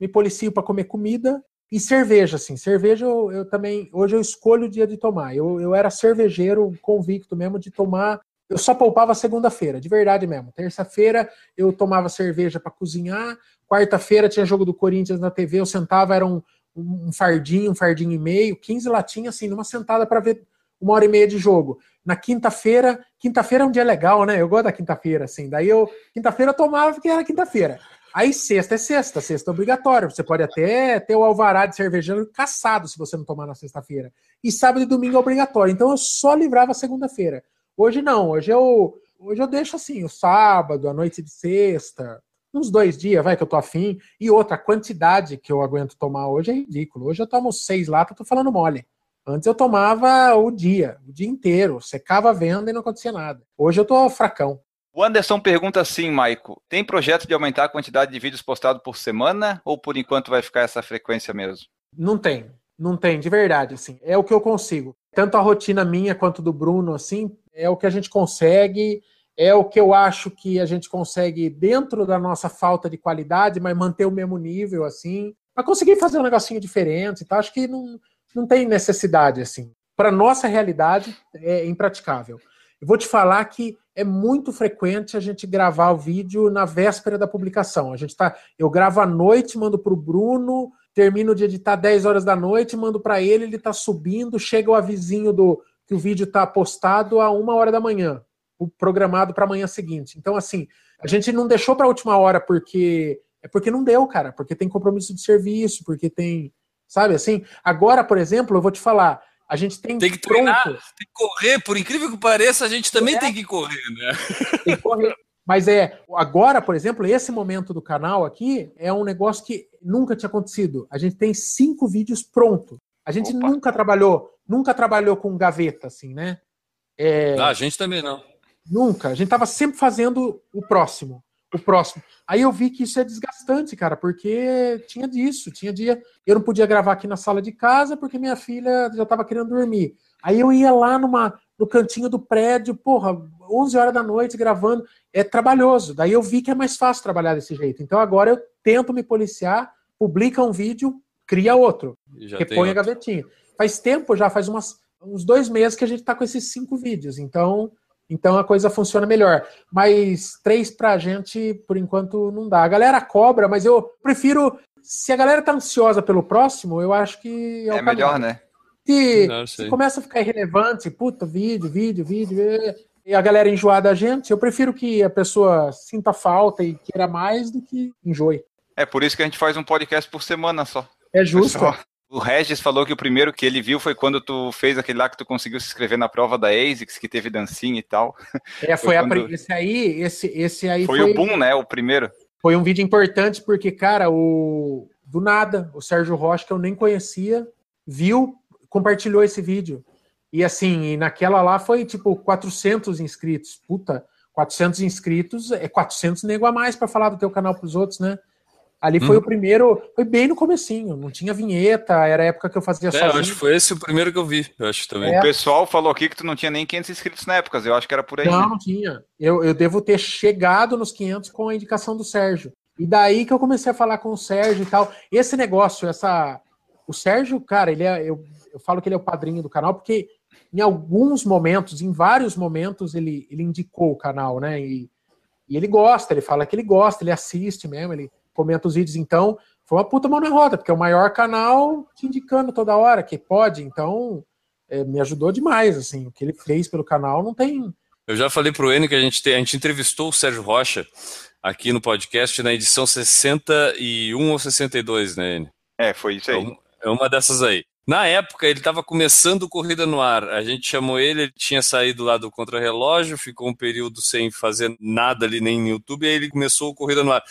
me policio para comer comida e cerveja, assim, cerveja eu, eu, também, hoje eu escolho o dia de tomar. Eu, eu era cervejeiro convicto mesmo de tomar. Eu só poupava segunda-feira, de verdade mesmo. Terça-feira eu tomava cerveja para cozinhar. Quarta-feira tinha jogo do Corinthians na TV, eu sentava, era um, um fardinho, um fardinho e meio, 15 latinhas, assim, numa sentada para ver uma hora e meia de jogo. Na quinta-feira, quinta-feira é um dia legal, né? Eu gosto da quinta-feira, assim. Daí eu, quinta-feira tomava porque era quinta-feira. Aí sexta é sexta, sexta é obrigatório. Você pode até ter o alvará de cervejeiro caçado se você não tomar na sexta-feira. E sábado e domingo é obrigatório. Então eu só livrava segunda-feira. Hoje não, hoje eu, hoje eu deixo assim, o sábado, a noite de sexta, uns dois dias, vai que eu tô afim. E outra, a quantidade que eu aguento tomar hoje é ridículo. Hoje eu tomo seis latas, tô falando mole. Antes eu tomava o dia, o dia inteiro, secava a venda e não acontecia nada. Hoje eu tô fracão. O Anderson pergunta assim, Maico: tem projeto de aumentar a quantidade de vídeos postados por semana ou por enquanto vai ficar essa frequência mesmo? Não tem, não tem, de verdade, assim. É o que eu consigo. Tanto a rotina minha quanto do Bruno, assim, é o que a gente consegue, é o que eu acho que a gente consegue dentro da nossa falta de qualidade, mas manter o mesmo nível, assim, para conseguir fazer um negocinho diferente e tal. Acho que não, não tem necessidade, assim. Para nossa realidade, é impraticável. Eu vou te falar que é muito frequente a gente gravar o vídeo na véspera da publicação. A gente tá, eu gravo à noite, mando para o Bruno, termino de editar 10 horas da noite, mando para ele, ele está subindo, chega o avisinho do que o vídeo está postado a uma hora da manhã. o programado para amanhã seguinte. Então, assim, a gente não deixou para a última hora porque é porque não deu, cara, porque tem compromisso de serviço, porque tem, sabe assim? Agora, por exemplo, eu vou te falar, a gente tem Tem que treinar, tem que correr, por incrível que pareça, a gente também É. tem que correr, né? tem que correr. Mas é, agora, por exemplo, esse momento do canal aqui é um negócio que nunca tinha acontecido. A gente tem cinco vídeos pronto. A gente Opa. nunca trabalhou, nunca trabalhou com gaveta, assim, né? É, Ah, a gente também não. Nunca. A gente tava sempre fazendo o próximo. O próximo. Aí eu vi que isso é desgastante, cara, porque tinha disso. Tinha dia. Eu não podia gravar aqui na sala de casa porque minha filha já tava querendo dormir. Aí eu ia lá numa, no cantinho do prédio, porra, 11 horas da noite gravando. É trabalhoso. Daí eu vi que é mais fácil trabalhar desse jeito. Então agora eu tento me policiar, publica um vídeo, cria outro E Já que tem põe a gavetinha. Faz tempo já, faz umas, uns dois meses que a gente tá com esses cinco vídeos, então, então a coisa funciona melhor. Mas três pra gente, por enquanto, não dá. A galera cobra, mas eu prefiro. Se a galera tá ansiosa pelo próximo, eu acho que é, o É melhor, né? Se, Não, se começa a ficar irrelevante, puta, vídeo, vídeo, vídeo, e a galera enjoar da gente, eu prefiro que a pessoa sinta falta e queira mais do que enjoe. É por isso que a gente faz um podcast por semana só. É justo. Só. O Regis falou que o primeiro que ele viu foi quando tu fez aquele lá que tu conseguiu se inscrever na prova da ASICS, que teve dancinha e tal. É, foi Foi a quando- pri- esse aí, esse, esse aí Foi, o boom, né? O primeiro. Foi um vídeo importante porque, cara, o do nada, o Sérgio Rocha, que eu nem conhecia, viu, compartilhou esse vídeo. E assim, e naquela lá foi tipo 400 inscritos. Puta, 400 inscritos é 400 nego a mais pra falar do teu canal pros outros, né? Ali foi Uhum. o primeiro, foi bem no comecinho, não tinha vinheta, era a época que eu fazia É, eu sozinho. acho que foi esse o primeiro que eu vi, eu acho também. É. O pessoal falou aqui que tu não tinha nem 500 inscritos na época. Eu acho que era por aí. Não, não tinha. Eu, eu devo ter chegado nos 500 com a indicação do Sérgio. E daí que eu comecei a falar com o Sérgio e tal. Esse negócio, essa. O Sérgio, cara, ele é. Eu, eu falo que ele é o padrinho do canal, porque em alguns momentos, em vários momentos, ele, ele indicou o canal, né? E, e ele gosta, ele fala que ele gosta, ele assiste mesmo, ele comenta os vídeos. Então, foi uma puta mão na roda, porque é o maior canal te indicando toda hora que pode. Então, é, me ajudou demais, assim. O que ele fez pelo canal não tem. Eu já falei pro Enio que a gente tem, a gente entrevistou o Sérgio Rocha aqui no podcast na edição 61 ou 62, né, Enio? É, foi isso É aí. um- É uma dessas aí. Na época, ele estava começando Corrida no Ar. A gente chamou ele, ele tinha saído lá do Contra-Relógio, ficou um período sem fazer nada ali nem no YouTube, e aí ele começou o Corrida no Ar.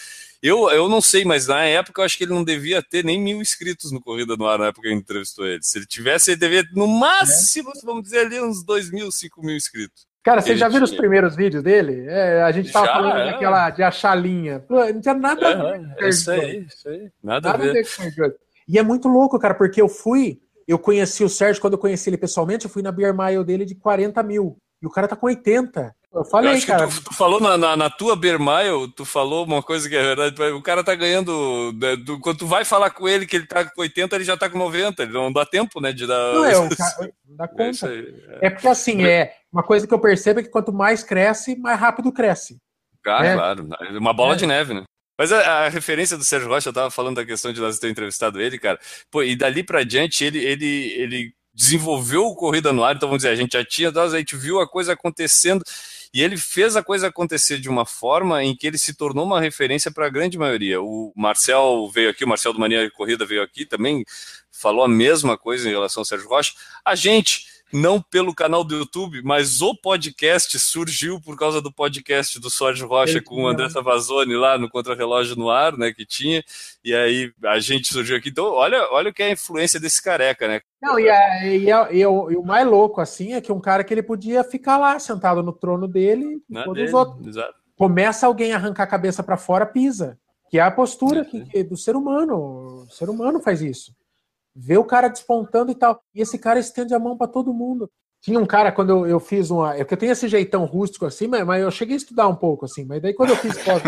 Eu, eu não sei, mas na época eu acho que ele não devia ter nem mil inscritos no Corrida no Ar, na época que eu entrevistou ele. Se ele tivesse, ele devia, no máximo, vamos dizer ali, uns dois mil, cinco mil inscritos. Cara, vocês já viram os primeiros vídeos dele? É, a gente tava falando é. daquela de achar linha. Pô, não tinha nada a ver. É, isso aí, isso aí. Nada, Nada a ver. ver. E é muito louco, cara, porque eu fui, eu conheci o Sérgio, quando eu conheci ele pessoalmente, eu fui na Beer Mile dele de 40 mil. E o cara tá com 80. Eu Eu falei, acho que cara. tu, tu falou na, na, na tua Beer Mile, tu falou uma coisa que é verdade. O cara tá ganhando. né, do- quando tu vai falar com ele que ele tá com 80, ele já tá com 90. Ele não dá tempo, né? De dar. Não, é, o cara, não dá É conta. aí. É porque assim, é uma coisa que eu percebo é que quanto mais cresce, mais rápido cresce. Ah, É. claro. Uma bola É. de neve, né? Mas a, a referência do Sérgio Rocha, eu tava falando da questão de nós ter entrevistado ele, cara. Pô, e dali pra diante, ele, ele, ele desenvolveu o Corrida no Ar, então vamos dizer, a gente já tinha, nós, a gente viu a coisa acontecendo, e ele fez a coisa acontecer de uma forma em que ele se tornou uma referência para a grande maioria. O Marcel veio aqui, o Marcel do Mania Corrida veio aqui também, falou a mesma coisa em relação ao Sérgio Rocha. A gente, não pelo canal do YouTube, mas o podcast surgiu por causa do podcast do Sérgio Rocha com o André Savazone lá no Contra-Relógio no Ar, né, que tinha, e aí a gente surgiu aqui. Então, olha, olha o que é a influência desse careca, né? Não, e, a- e a- e o, e o mais louco, assim, é que um cara que ele podia ficar lá, sentado no trono dele, Né, enquanto dele, os outros. exato. começa alguém a arrancar a cabeça para fora, pisa. Que é a postura É, que, que- do ser humano. O ser humano faz isso. Vê o cara despontando e tal. E esse cara estende a mão para todo mundo. Tinha um cara, quando eu, eu fiz uma. Que eu tenho esse jeitão rústico assim, mas, mas eu cheguei a estudar um pouco, assim. Mas daí quando eu fiz pós,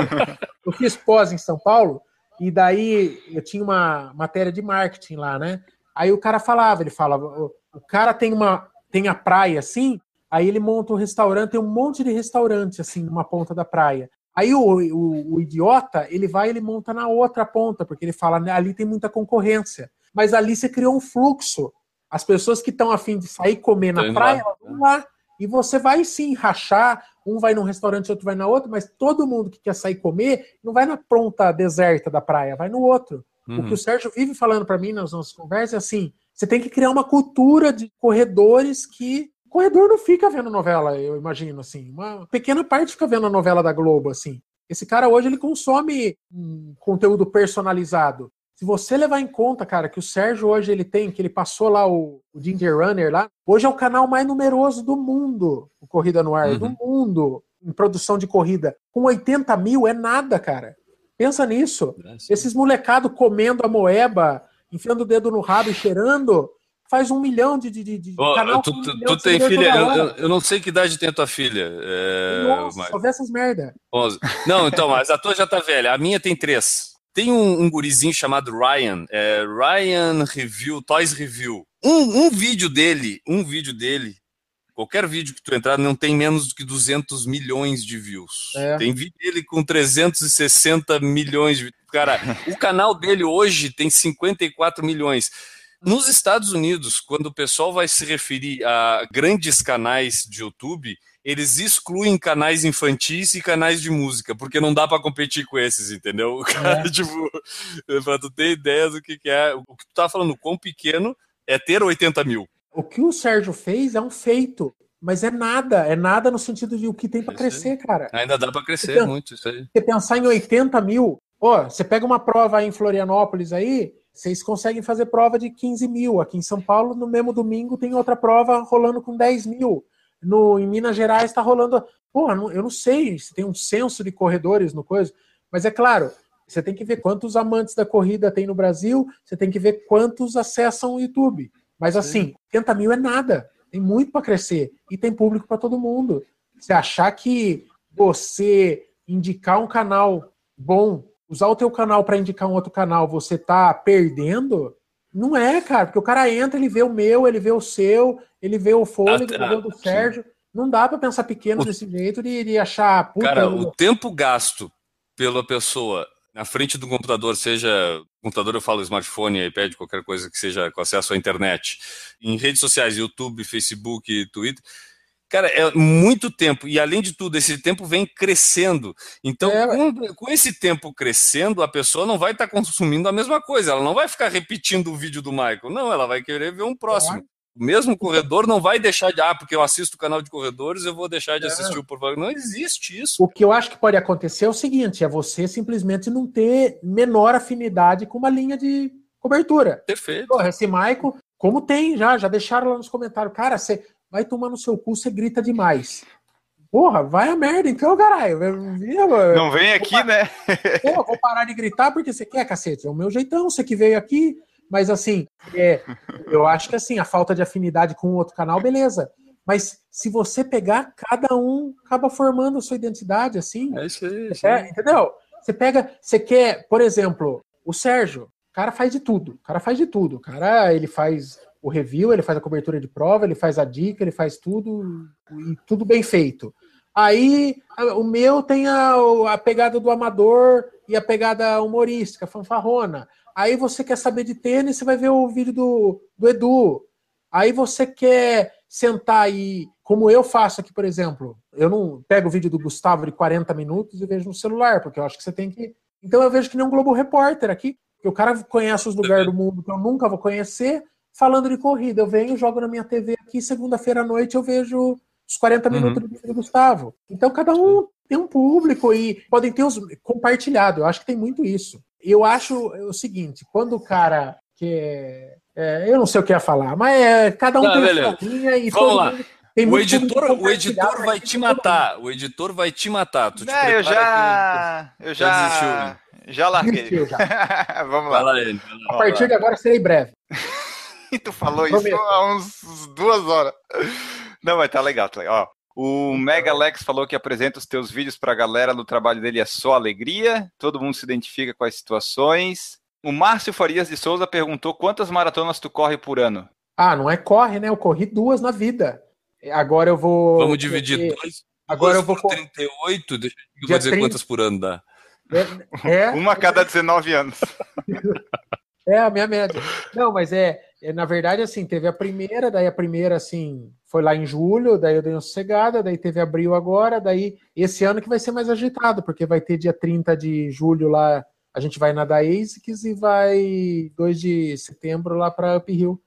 eu fiz pós em São Paulo, e daí eu tinha uma matéria de marketing lá, né? Aí o cara falava, ele falava, o, cara tem uma. tem a praia assim, aí ele monta um restaurante, tem um monte de restaurante assim, numa ponta da praia. Aí o, o, o idiota, ele vai ele monta na outra ponta, porque ele fala, "Né, ali tem muita concorrência. Mas ali você criou um fluxo. As pessoas que estão afim de sair comer na praia, lá. vão lá. E você vai sim rachar um vai num restaurante, outro vai na outra, mas todo mundo que quer sair comer não vai na pronta deserta da praia, vai no outro. Uhum. O que o Sérgio vive falando para mim nas nossas conversas é assim: você tem que criar uma cultura de corredores que. O corredor não fica vendo novela, eu imagino, assim. Uma pequena parte fica vendo a novela da Globo, assim. Esse cara hoje ele consome um conteúdo personalizado. Se você levar em conta, cara, que o Sérgio hoje ele tem, que ele passou lá o, o Ginger Runner lá, hoje é o canal mais numeroso do mundo, o Corrida no Ar, Uhum. do mundo, em produção de corrida. Com 80 mil é nada, cara. Pensa nisso. Esses molecado comendo a moeba, enfiando o dedo no rabo e cheirando, faz um milhão de, de, de, Ó, canal tu, com um tu- tu tem filha? Eu, eu- não sei que idade tem a tua filha. É, Nossa, mas- só vê essas merda. 11. Não, então, mas a tua já tá velha. A minha tem três. Tem um, um gurizinho chamado Ryan, é, Ryan Review, Toys Review. Um, um vídeo dele, um vídeo dele, qualquer vídeo que tu entrar, não tem menos do que 200 milhões de views. É. Tem vídeo dele com 360 milhões de Cara, o canal dele hoje tem 54 milhões. Nos Estados Unidos, quando o pessoal vai se referir a grandes canais de YouTube, eles excluem canais infantis e canais de música, porque não dá pra competir com esses, entendeu? Cara, É. tipo, pra tu ter ideia do que, que é. O que tu tá falando, o quão pequeno é ter 80 mil. O que o Sérgio fez é um feito, mas é nada. É nada no sentido de o que tem para crescer, cara. Ainda dá pra crescer muito isso aí. Você pensar em 80 mil, ó, você pega uma prova aí em Florianópolis aí, vocês conseguem fazer prova de 15 mil. Aqui em São Paulo, no mesmo domingo, tem outra prova rolando com 10 mil. No, em Minas Gerais está rolando. Porra, não- eu não sei se tem um censo de corredores no coisa, mas é claro, você tem que ver quantos amantes da corrida tem no Brasil, você tem que ver quantos acessam o YouTube. Mas assim, 80 mil é nada. Tem muito para crescer e tem público para todo mundo. Você achar que você indicar um canal bom, usar o teu canal para indicar um outro canal, você tá perdendo? Não é, cara, porque o cara entra, ele vê o meu, ele vê o seu, ele vê o fôlego, Ah, o do sim. Sérgio. Não dá para pensar pequeno O- desse jeito de, de achar puta, Cara, o tempo gasto pela pessoa na frente do computador, seja computador, eu falo smartphone, iPad, qualquer coisa que seja com acesso à internet, em redes sociais, YouTube, Facebook, Twitter. Cara, é muito tempo. E além de tudo, esse tempo vem crescendo. Então, É, com, com esse tempo crescendo, a pessoa não vai estar consumindo a mesma coisa. Ela não vai ficar repetindo o vídeo do Michael. Não, ela vai querer ver um próximo. O mesmo corredor não vai deixar de. Ah, porque eu assisto o canal de corredores, eu vou deixar de É. assistir o por Não existe isso. O que eu acho que pode acontecer é o seguinte: é você simplesmente não ter menor afinidade com uma linha de cobertura. Perfeito. Porra, esse Maico, como tem já, já deixaram lá nos comentários, cara, você vai tomar no seu cu, você grita demais. Porra, vai a merda então, caralho. Não vem aqui, né? Pô, vou parar de gritar porque você quer, cacete. É o meu jeitão, você que veio aqui. Mas assim, é, eu acho que assim, a falta de afinidade com o outro canal, beleza. Mas se você pegar, cada um acaba formando a sua identidade, assim. É isso aí. Quer- entendeu? Você pega, você quer, por exemplo, o Sérgio, o cara faz de tudo. O cara faz de tudo. O cara, ele faz o review, ele faz a cobertura de prova, ele faz a dica, ele faz tudo e tudo bem feito. Aí o meu tem a, a pegada do amador e a pegada humorística, fanfarrona. Aí você quer saber de tênis, você vai ver o vídeo do, do Edu. Aí você quer sentar e, como eu faço aqui, por exemplo, eu não pego o vídeo do Gustavo de 40 minutos e vejo no celular, porque eu acho que você tem que. Então eu vejo que nem um Globo Repórter aqui, que o cara conhece os lugares do mundo que eu nunca vou conhecer, falando de corrida. Eu venho, jogo na minha TV aqui, segunda-feira à noite eu vejo os 40 minutos do vídeo do Gustavo. Então cada um tem um público e podem ter os compartilhado. Eu acho que tem muito isso. Eu acho o seguinte, quando o cara que é, é, eu não sei o que ia falar, mas é, cada um Tá, tem a sua linha e Vamos todo lá. O editor, o editor vai te matar. O editor vai te matar. Tu te Não, eu já. Eu Já já. Já larguei. Desistiu já. Vamos lá. lá, ele. A partir de agora serei breve. tu falou isso há uns duas horas. Não, mas tá legal, tá legal. O Mega Alex falou que apresenta os teus vídeos pra galera no trabalho dele é só alegria, todo mundo se identifica com as situações. O Márcio Farias de Souza perguntou quantas maratonas tu corre por ano. Ah, não é corre, né? Eu corri duas na vida. Agora eu vou. Vamos dividir dois. Agora eu vou por co- 38, deixa eu Dia vou dizer 30. quantas por ano dá. É, é, Uma a cada 19 anos. é a minha média. Não, mas é. é, na verdade, assim, teve a primeira, daí a primeira, assim, foi lá em julho, daí eu dei uma sossegada, daí teve abril agora, daí esse ano que vai ser mais agitado, porque vai ter dia 30 de julho lá, a gente vai na da ASICS e vai 2 de setembro lá para Up Hill.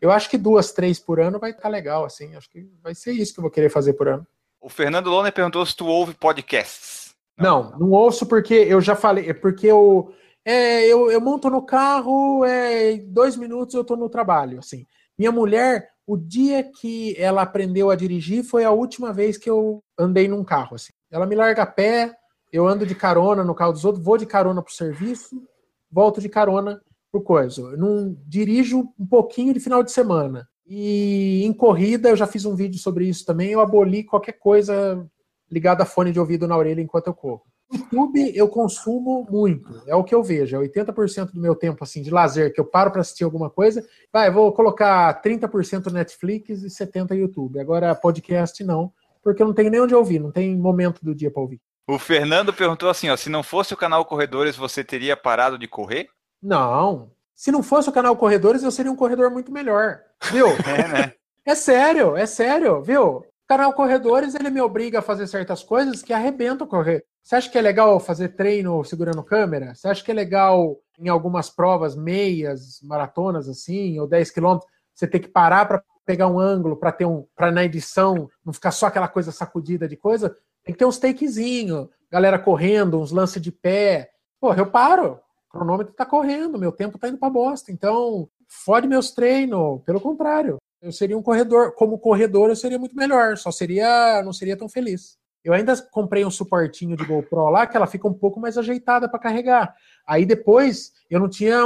Eu acho que duas, três por ano vai estar tá legal, assim, acho que vai ser isso que eu vou querer fazer por ano. O Fernando Loner perguntou se tu ouve podcasts. Não, não, não ouço porque eu já falei, é porque eu é, eu, eu monto no carro, é, em dois minutos eu tô no trabalho, assim. Minha mulher, o dia que ela aprendeu a dirigir foi a última vez que eu andei num carro, assim. Ela me larga a pé, eu ando de carona no carro dos outros, vou de carona pro serviço, volto de carona pro coisa. Eu não dirijo um pouquinho de final de semana. E em corrida, eu já fiz um vídeo sobre isso também, eu aboli qualquer coisa ligada a fone de ouvido na orelha enquanto eu corro. YouTube eu consumo muito, é o que eu vejo, é 80% do meu tempo assim de lazer que eu paro para assistir alguma coisa. Vai, vou colocar 30% Netflix e 70 YouTube. Agora podcast não, porque eu não tenho nem onde ouvir, não tem momento do dia para ouvir. O Fernando perguntou assim, ó, se não fosse o canal Corredores, você teria parado de correr? Não. Se não fosse o canal Corredores, eu seria um corredor muito melhor, viu? É, né? É sério, é sério, viu? Canal Corredores, ele me obriga a fazer certas coisas que arrebentam correr. Você acha que é legal fazer treino segurando câmera? Você acha que é legal em algumas provas, meias, maratonas assim, ou 10 quilômetros, você ter que parar para pegar um ângulo para ter um para na edição não ficar só aquela coisa sacudida de coisa? Tem que ter uns takezinho, galera correndo, uns lances de pé. Porra, eu paro. O cronômetro tá correndo, meu tempo tá indo para bosta. Então, fode meus treinos, pelo contrário. Eu seria um corredor, como corredor eu seria muito melhor, só seria, não seria tão feliz. Eu ainda comprei um suportinho de GoPro lá que ela fica um pouco mais ajeitada para carregar. Aí depois eu não tinha,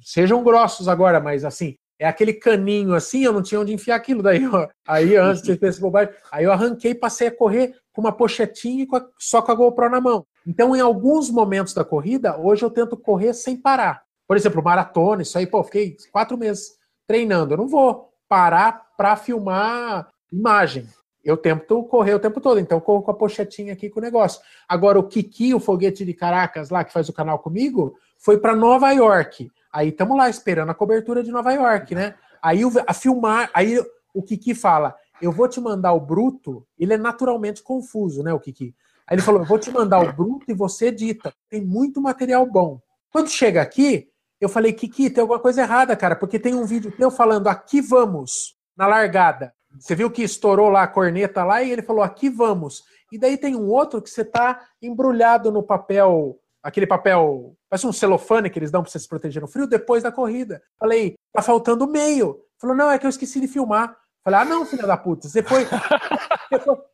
sejam grossos agora, mas assim, é aquele caninho assim, eu não tinha onde enfiar aquilo. Daí, ó, aí antes de ter esse bobagem, aí eu arranquei, passei a correr com uma pochetinha e com a, só com a GoPro na mão. Então, em alguns momentos da corrida, hoje eu tento correr sem parar. Por exemplo, maratona, isso aí, pô, fiquei quatro meses treinando. Eu não vou parar para filmar imagem. Eu tento correr o tempo todo, então corro com a pochetinha aqui com o negócio. Agora, o Kiki, o foguete de Caracas lá, que faz o canal comigo, foi para Nova York. Aí estamos lá esperando a cobertura de Nova York, né? Aí a filmar, aí o Kiki fala: Eu vou te mandar o bruto. Ele é naturalmente confuso, né, o Kiki? Aí ele falou: Eu vou te mandar o bruto e você edita. Tem muito material bom. Quando chega aqui, eu falei, Kiki, tem alguma coisa errada, cara, porque tem um vídeo teu falando aqui vamos, na largada. Você viu que estourou lá a corneta lá e ele falou aqui vamos. E daí tem um outro que você tá embrulhado no papel, aquele papel, parece um celofane que eles dão para você se proteger no frio depois da corrida. Falei, tá faltando meio. Falou, não, é que eu esqueci de filmar. Falei, ah, não, filha da puta, você foi.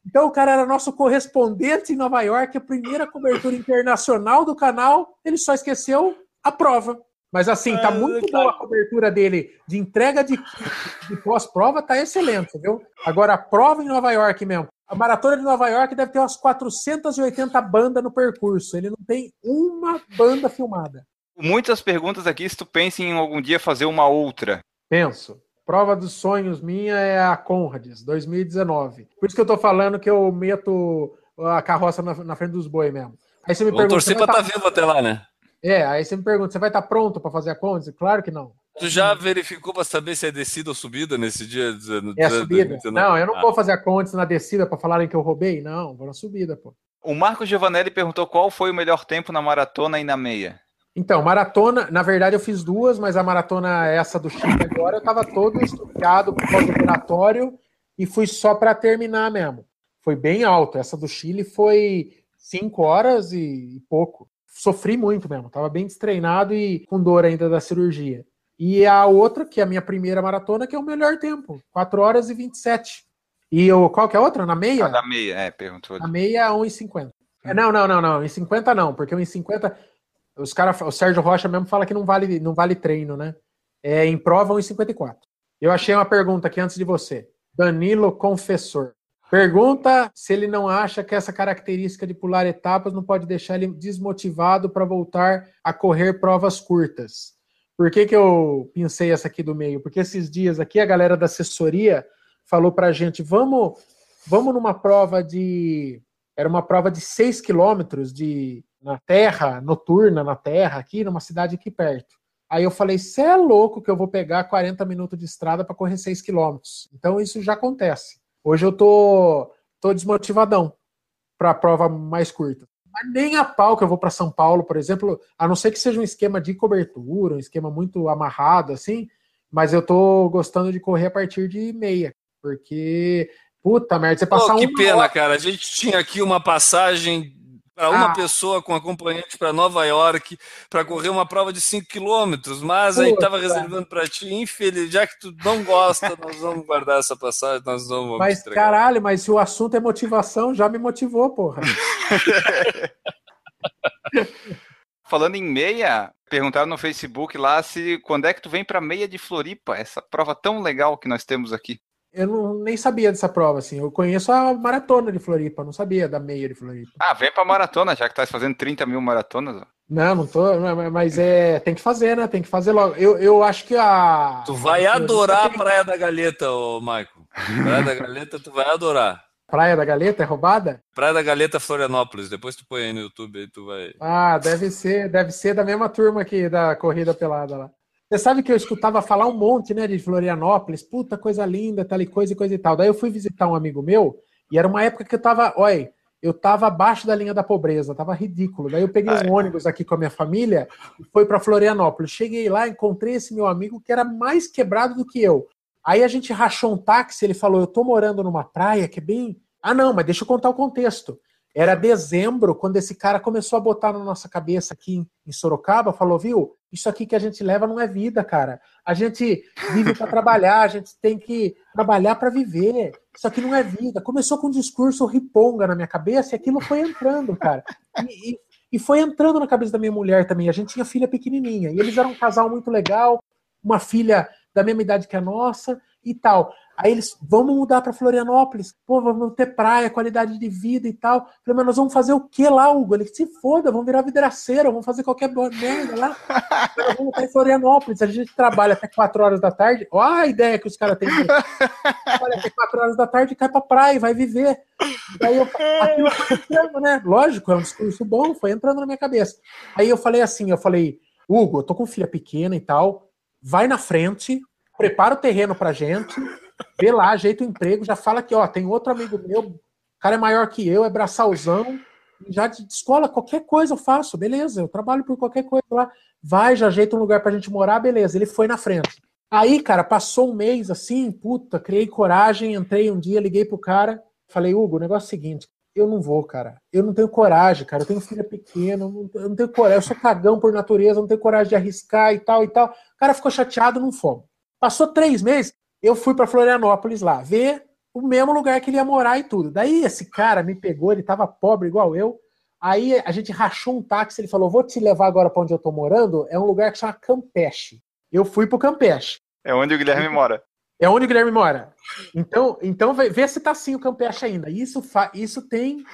então o cara era nosso correspondente em Nova York, a primeira cobertura internacional do canal, ele só esqueceu a prova. Mas assim, tá muito tá... boa a cobertura dele de entrega de, de pós-prova, tá excelente, viu? Agora, a prova em Nova York mesmo. A maratona de Nova York deve ter umas 480 bandas no percurso. Ele não tem uma banda filmada. Muitas perguntas aqui, se tu pensa em algum dia fazer uma outra. Penso. Prova dos sonhos minha é a Conrads, 2019. Por isso que eu tô falando que eu meto a carroça na, na frente dos boi mesmo. Aí você me Vou pergunta. torcer pra tá... tá vivo até lá, né? É, aí você me pergunta, você vai estar pronto para fazer a conta? Claro que não. Tu já verificou para saber se é descida ou subida nesse dia? É a subida. Não, eu não ah. vou fazer a conta na descida para falarem que eu roubei. Não, vou na subida, pô. O Marcos Giovanelli perguntou qual foi o melhor tempo na maratona e na meia. Então, maratona, na verdade eu fiz duas, mas a maratona essa do Chile agora eu estava todo estupiado por causa do operatório e fui só para terminar mesmo. Foi bem alto. Essa do Chile foi cinco horas e pouco sofri muito mesmo, tava bem destreinado e com dor ainda da cirurgia. E a outra, que é a minha primeira maratona, que é o melhor tempo, 4 horas e 27. E eu, qual que é a outra? Na meia? Ah, na meia, é, perguntou. Na meia, 1,50. É, não, não, não, não, em 50 não, porque 1,50, os cara, o Sérgio Rocha mesmo fala que não vale, não vale treino, né? É, em prova, 1,54. Eu achei uma pergunta aqui antes de você. Danilo Confessor. Pergunta se ele não acha que essa característica de pular etapas não pode deixar ele desmotivado para voltar a correr provas curtas. Por que, que eu pensei essa aqui do meio? Porque esses dias aqui a galera da assessoria falou para a gente: vamos, vamos numa prova de. Era uma prova de 6 quilômetros de, na terra, noturna na terra, aqui numa cidade aqui perto. Aí eu falei, você é louco que eu vou pegar 40 minutos de estrada para correr 6 quilômetros. Então isso já acontece. Hoje eu tô, tô desmotivadão para a prova mais curta. Mas nem a pau que eu vou para São Paulo, por exemplo, a não ser que seja um esquema de cobertura, um esquema muito amarrado assim, mas eu tô gostando de correr a partir de meia, porque puta merda, você passar Pô, que pena, hora- cara. A gente tinha aqui uma passagem para uma Ah. pessoa com acompanhante para Nova York para correr uma prova de 5 quilômetros, mas a gente Puta. estava reservando para ti. Infeliz, já que tu não gosta, nós vamos guardar essa passagem, nós não vamos Mas entregar. caralho, mas se o assunto é motivação, já me motivou, porra. Falando em meia, perguntaram no Facebook lá se quando é que tu vem pra meia de Floripa, essa prova tão legal que nós temos aqui. Eu não, nem sabia dessa prova, assim. Eu conheço a maratona de Floripa, não sabia da meia de Floripa. Ah, vem pra maratona, já que tá fazendo 30 mil maratonas. ó. Não, não tô. mas- é. Tem que fazer, né? Tem que fazer logo. Eu, eu acho que a. Tu vai adorar a Praia da Galeta, ô Maico. Praia da Galeta, tu vai adorar. Praia da Galeta é roubada? Praia da Galeta, Florianópolis. Depois tu põe aí no YouTube, aí tu vai. Ah, deve ser, deve ser da mesma turma aqui da corrida pelada lá. Você sabe que eu escutava falar um monte, né, de Florianópolis, puta coisa linda, tal e coisa e coisa e tal. Daí eu fui visitar um amigo meu e era uma época que eu tava, olha, eu tava abaixo da linha da pobreza, tava ridículo. Daí eu peguei um ônibus aqui com a minha família e fui para Florianópolis. Cheguei lá, encontrei esse meu amigo que era mais quebrado do que eu. Aí a gente rachou um táxi, ele falou: "Eu tô morando numa praia que é bem Ah, não, mas deixa eu contar o contexto. Era dezembro, quando esse cara começou a botar na nossa cabeça aqui em Sorocaba, falou, viu, isso aqui que a gente leva não é vida, cara. A gente vive para trabalhar, a gente tem que trabalhar para viver. Isso aqui não é vida. Começou com um discurso riponga na minha cabeça e aquilo foi entrando, cara. E, e- e foi entrando na cabeça da minha mulher também. A gente tinha filha pequenininha e eles eram um casal muito legal, uma filha da mesma idade que a nossa e tal. Aí eles, vamos mudar para Florianópolis, pô, vamos ter praia, qualidade de vida e tal. Falei, mas nós vamos fazer o que lá, Hugo? Ele, se foda, vamos virar vidraceira, vamos fazer qualquer merda lá. Vamos estar em Florianópolis, a gente trabalha até 4 horas da tarde. Olha a ideia que os caras têm. Trabalha até 4 horas da tarde cai pra praia, vai viver. Daí eu, aquilo foi entrando, né? Lógico, é um discurso bom, foi entrando na minha cabeça. Aí eu falei assim, eu falei, Hugo, eu tô com filha pequena e tal, vai na frente, prepara o terreno pra gente, vê lá, ajeita o emprego, já fala que, ó, tem outro amigo meu, o cara é maior que eu, é braçalzão, já de escola, qualquer coisa eu faço, beleza, eu trabalho por qualquer coisa lá, vai, já ajeita um lugar pra gente morar, beleza, ele foi na frente. Aí, cara, passou um mês assim, puta, criei coragem, entrei um dia, liguei pro cara, falei, Hugo, o negócio é o seguinte, eu não vou, cara. Eu não tenho coragem, cara. Eu tenho filha pequena, eu não, tenho coragem. Eu sou cagão por natureza, eu não tenho coragem de arriscar e tal e tal. O cara ficou chateado, não fomos. Passou três meses, eu fui para Florianópolis lá, ver o mesmo lugar que ele ia morar e tudo. Daí esse cara me pegou, ele tava pobre igual eu. Aí a gente rachou um táxi, ele falou: Vou te levar agora para onde eu tô morando. É um lugar que chama Campeche. Eu fui pro Campeche. É onde o Guilherme mora. É onde o Guilherme mora. Então, então vê, se tá assim o Campeche ainda. Isso, fa- isso tem.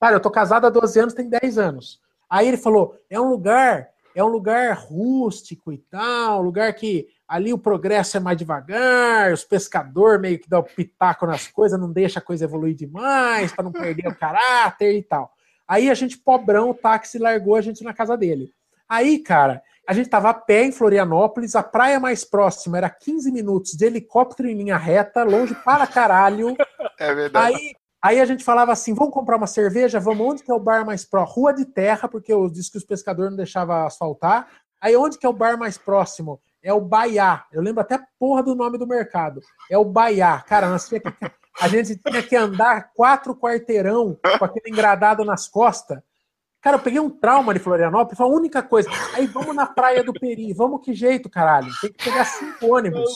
Cara, eu tô casado há 12 anos, tem 10 anos. Aí ele falou: é um lugar, é um lugar rústico e tal, um lugar que ali o progresso é mais devagar, os pescadores meio que dão pitaco nas coisas, não deixa a coisa evoluir demais, para não perder o caráter e tal. Aí a gente, pobrão, o táxi largou a gente na casa dele. Aí, cara, a gente tava a pé em Florianópolis, a praia mais próxima era 15 minutos de helicóptero em linha reta, longe para caralho. É verdade. Aí, aí a gente falava assim: vamos comprar uma cerveja? Vamos, onde que é o bar mais próximo? Rua de terra, porque eu disse que os pescadores não deixavam asfaltar. Aí onde que é o bar mais próximo? É o Baiá. Eu lembro até a porra do nome do mercado. É o Baiá. Cara, nós tinha que- a gente tinha que andar quatro quarteirão com aquele engradado nas costas. Cara, eu peguei um trauma de Florianópolis, foi a única coisa. Aí vamos na praia do Peri, vamos que jeito, caralho. Tem que pegar cinco ônibus.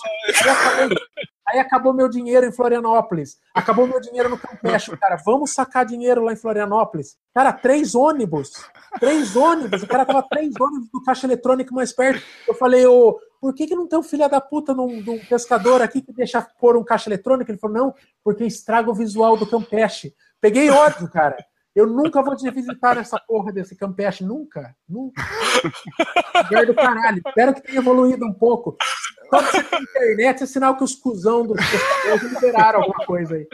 Aí acabou, meu dinheiro em Florianópolis. Acabou meu dinheiro no Campeche, cara. Vamos sacar dinheiro lá em Florianópolis. Cara, três ônibus. Três ônibus. O cara tava três ônibus do caixa eletrônico mais perto. Eu falei, ô, por que, que não tem um filho da puta num, num pescador aqui que deixa pôr um caixa eletrônico? Ele falou, não, porque estraga o visual do Campeche. Peguei ódio, cara. Eu nunca vou te visitar essa porra desse Campeche, nunca, nunca. Lugar do caralho. Espero que tenha evoluído um pouco. Só que você tem internet, é sinal que os cuzão dos pescadores liberaram alguma coisa aí.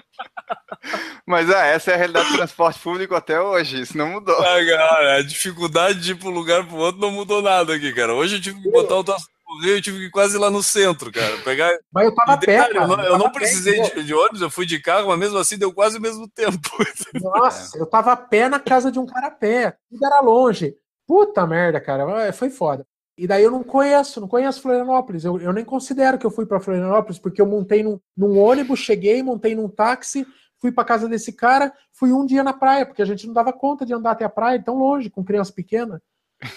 Mas ah, essa é a realidade do transporte público até hoje, isso não mudou. Ah, cara, a dificuldade de ir para um lugar para o outro não mudou nada aqui, cara. Hoje eu tive que botar o correio, eu tive que ir quase ir lá no centro, cara. Pegar. Mas eu tava a pé, Detalhe, cara. eu não, eu tava não pé, precisei de, de ônibus, eu fui de carro, mas mesmo assim deu quase o mesmo tempo. Nossa, eu tava a pé na casa de um cara a pé. Tudo era longe. Puta merda, cara. Foi foda. E daí eu não conheço, não conheço Florianópolis. Eu, eu nem considero que eu fui pra Florianópolis, porque eu montei num, num ônibus, cheguei, montei num táxi, fui pra casa desse cara, fui um dia na praia, porque a gente não dava conta de andar até a praia tão longe, com criança pequena.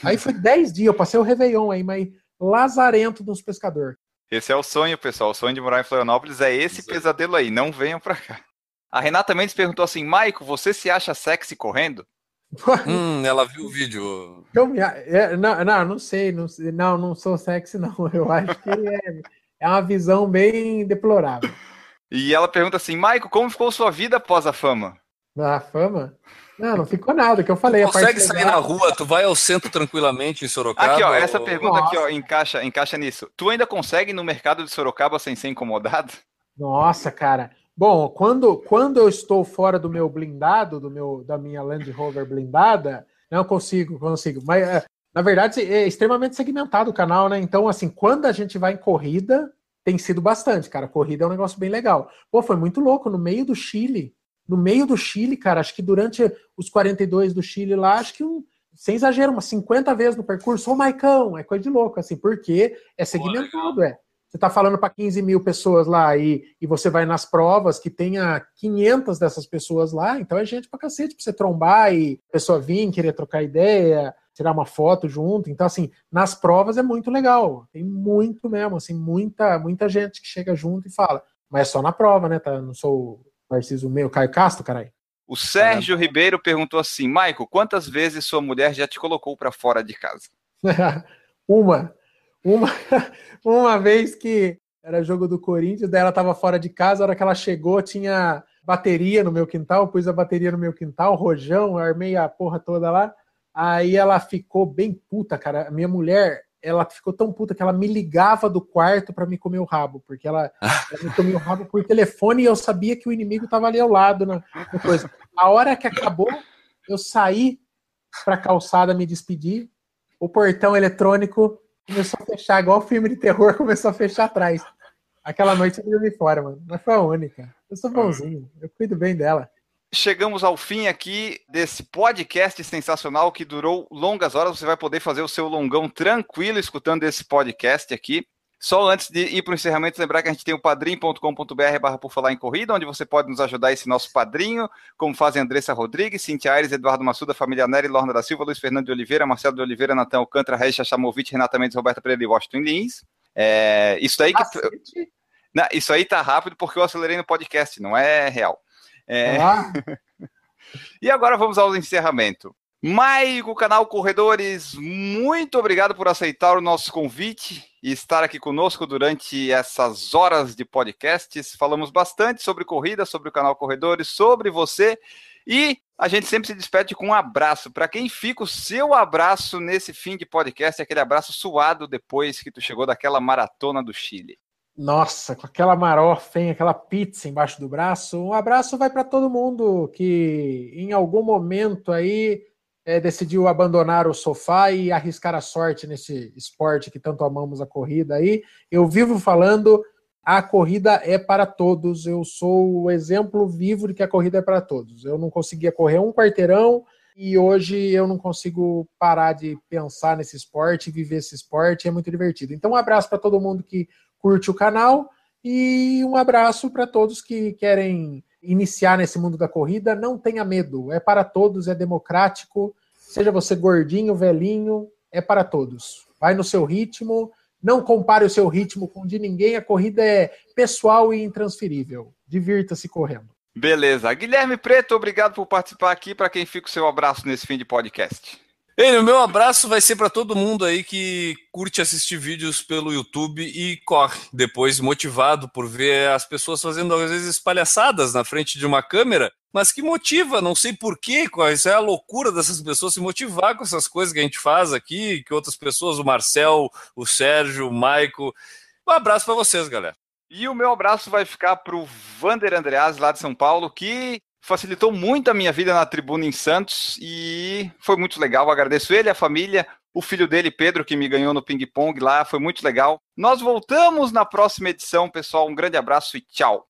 Aí foi 10 dias, eu passei o Réveillon aí, mas lazarento dos pescadores. Esse é o sonho, pessoal. O sonho de morar em Florianópolis é esse aí. pesadelo aí. Não venham pra cá. A Renata Mendes perguntou assim: Maico, você se acha sexy correndo? hum, ela viu o vídeo. Eu me- é, não, não, não sei, não, sei, não, não sou sexy, não. Eu acho que é, é uma visão bem deplorável. E ela pergunta assim: Maico, como ficou sua vida após a fama? Na fama? Não, não ficou nada, que eu falei. parte Consegue sair legal- na rua, tu vai ao centro tranquilamente em Sorocaba? Aqui, ó, essa ou- pergunta aqui, ó, Nossa. encaixa, encaixa nisso. Tu ainda consegue ir no mercado de Sorocaba sem ser incomodado? Nossa, cara. Bom, quando, quando eu estou fora do meu blindado, do meu, da minha Land Rover blindada, não consigo, consigo. Mas, é, na verdade, é extremamente segmentado o canal, né? Então, assim, quando a gente vai em corrida, tem sido bastante, cara. Corrida é um negócio bem legal. Pô, foi muito louco, no meio do Chile. No meio do Chile, cara, acho que durante os 42 do Chile lá, acho que um, sem exagero, umas 50 vezes no percurso, ô Maicão, é coisa de louco, assim, porque é segmentado, é. Você está falando para 15 mil pessoas lá e, e você vai nas provas que tenha 500 dessas pessoas lá, então é gente pra cacete pra você trombar e a pessoa vir, querer trocar ideia, tirar uma foto junto. Então, assim, nas provas é muito legal. Tem muito mesmo, assim, muita, muita gente que chega junto e fala. Mas é só na prova, né? Tá? Não sou Narciso meu, Caio Castro, caralho. O Sérgio Ribeiro perguntou assim: Maico, quantas vezes sua mulher já te colocou pra fora de casa? uma, uma, uma vez que era jogo do Corinthians, daí ela tava fora de casa, a hora que ela chegou, tinha bateria no meu quintal, pus a bateria no meu quintal, rojão, armei a porra toda lá. Aí ela ficou bem puta, cara. Minha mulher, ela ficou tão puta que ela me ligava do quarto pra me comer o rabo, porque ela, ela me comia o rabo por telefone e eu sabia que o inimigo tava ali ao lado na, na coisa. A hora que acabou, eu saí pra calçada me despedir, o portão eletrônico começou a fechar, igual filme de terror, começou a fechar atrás. Aquela noite eu dormi fora, mano. Mas foi a única. Eu sou bonzinho, eu cuido bem dela. Chegamos ao fim aqui desse podcast sensacional que durou longas horas. Você vai poder fazer o seu longão tranquilo escutando esse podcast aqui. Só antes de ir para o encerramento, lembrar que a gente tem o padrim.com.br barra por falar em corrida, onde você pode nos ajudar esse nosso padrinho, como fazem Andressa Rodrigues, Cintia Aires, Eduardo Massuda, Família Nery, Lorna da Silva, Luiz Fernando de Oliveira, Marcelo de Oliveira, Natan Alcântara, Reis Chamovic, Renata Mendes, Roberta Pereira e Washington Lins. É, isso daí que... Não, isso aí tá rápido porque eu acelerei no podcast, não é real. É, Ah, e agora vamos ao encerramento. Maico, canal Corredores, muito obrigado por aceitar o nosso convite e estar aqui conosco durante essas horas de podcasts. Falamos bastante sobre corrida, sobre o canal Corredores, sobre você e a gente sempre se despede com um abraço. Para quem fica o seu abraço nesse fim de podcast, aquele abraço suado depois que tu chegou daquela maratona do Chile. Nossa, com aquela marofa, aquela pizza embaixo do braço. Um abraço vai para todo mundo que em algum momento aí é, decidiu abandonar o sofá e arriscar a sorte nesse esporte que tanto amamos a corrida aí. Eu vivo falando, a corrida é para todos. Eu sou o exemplo vivo de que a corrida é para todos. Eu não conseguia correr um quarteirão e hoje eu não consigo parar de pensar nesse esporte, viver esse esporte, é muito divertido. Então, um abraço para todo mundo que curte o canal e um abraço para todos que querem iniciar nesse mundo da corrida. Não tenha medo, é para todos, é democrático. Seja você gordinho, velhinho, é para todos. Vai no seu ritmo, não compare o seu ritmo com o de ninguém. A corrida é pessoal e intransferível. Divirta-se correndo. Beleza. Guilherme Preto, obrigado por participar aqui. Para quem fica o seu abraço nesse fim de podcast. Ei, o meu abraço vai ser para todo mundo aí que curte assistir vídeos pelo YouTube e corre depois motivado por ver as pessoas fazendo às vezes palhaçadas na frente de uma câmera, mas que motiva, não sei porquê, qual é a loucura dessas pessoas se motivar com essas coisas que a gente faz aqui, que outras pessoas, o Marcel, o Sérgio, o Maico. Um abraço para vocês, galera. E o meu abraço vai ficar pro Vander Andreas, lá de São Paulo, que facilitou muito a minha vida na tribuna em Santos e foi muito legal. Agradeço ele, a família, o filho dele, Pedro, que me ganhou no ping-pong lá, foi muito legal. Nós voltamos na próxima edição, pessoal. Um grande abraço e tchau.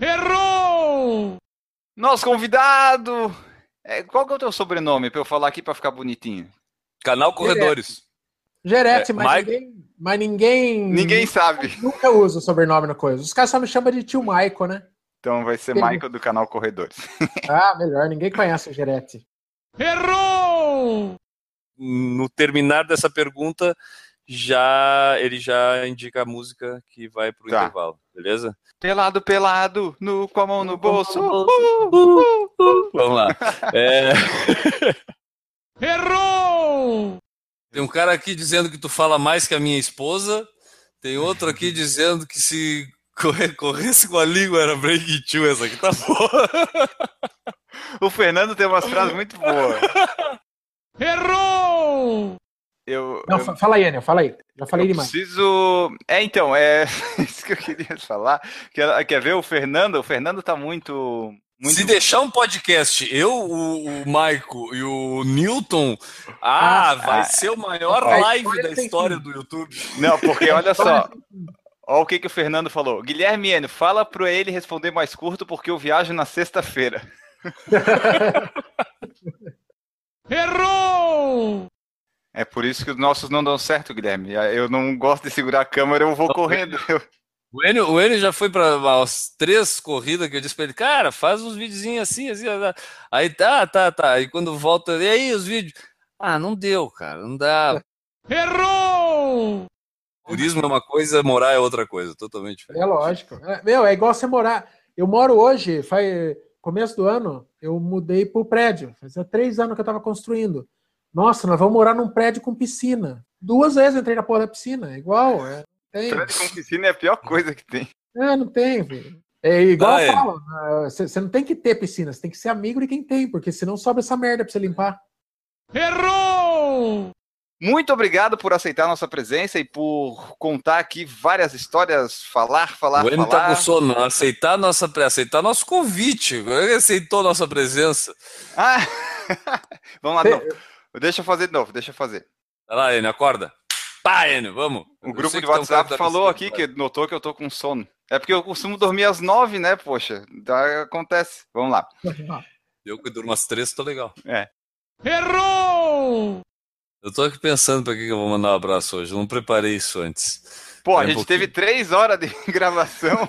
Errou! Nosso convidado. É, qual que é o teu sobrenome para eu falar aqui para ficar bonitinho? Canal Corredores. Gerete, É, mas, Mike- ninguém, mas ninguém. Ninguém sabe. Nunca usa o sobrenome na coisa. Os caras só me chamam de tio Maico, né? Então vai ser. Michael do canal Corredores. Ah, melhor. Ninguém conhece o Gerete. Errou! No terminar dessa pergunta, já ele já indica a música que vai pro Tá. intervalo, beleza? Pelado, pelado, no, com a mão no bolso. Vamos lá. É, Errou! Tem um cara aqui dizendo que tu fala mais que a minha esposa. Tem outro aqui dizendo que se correr, corresse com a língua era break two. Essa aqui tá boa. O Fernando tem umas frases muito boas. Errou! Eu, Não, eu- fa- fala aí, Enel. Fala aí. Já falei eu demais. preciso. É, então, é isso que eu queria falar. Quer, quer ver o Fernando? O Fernando tá muito. Muito... Se deixar um podcast, eu, o, o Maico e o Newton, ah, Ah, vai ah, ser o maior a live da história do YouTube. Não, porque olha só. Olha o que, que o Fernando falou. Guilherme Enio, fala pro ele responder mais curto porque eu viajo na sexta-feira. Errou! É por isso que os nossos não dão certo, Guilherme. Eu não gosto de segurar a câmera, eu vou correndo. Eu- O Enio, o Enio já foi para umas três corridas que eu disse pra ele, cara, faz uns videozinhos assim, assim, assim. Aí tá, tá, tá. Aí quando volta, e aí os vídeos? Ah, não deu, cara, não dá. Errou! Turismo é uma coisa, morar é outra coisa, totalmente diferente. É lógico. É, meu, é igual você morar. Eu moro hoje, faz começo do ano, eu mudei pro prédio. Fazia três anos que eu tava construindo. Nossa, nós vamos morar num prédio com piscina. Duas vezes eu entrei na porra da piscina. Igual. É, tem. Prédio com piscina é a pior coisa que tem. É, não tem, filho. É igual Ah, eu é. falo, você não tem que ter piscina, você tem que ser amigo de quem tem, porque senão sobra essa merda pra você limpar. Errou! Muito obrigado por aceitar nossa presença e por contar aqui várias histórias, falar, falar, O Enio tá falar. com sono, aceitar nossa, aceitar nosso convite, ele aceitou nossa presença. Ah! Vamos lá, Cê- novo. Deixa eu fazer de novo, deixa eu fazer. Vai lá, Enio, acorda. Pá, Enio, vamos. O grupo de tem um WhatsApp tá falou aqui que notou que eu tô com sono. É porque eu costumo dormir às nove, né, poxa? Daí acontece. Vamos lá. Eu que durmo às três, tô legal. Errou! Eu tô aqui pensando pra que que eu vou mandar um abraço hoje. Eu não preparei isso antes. Pô, a É um gente pouquinho. teve três horas de gravação.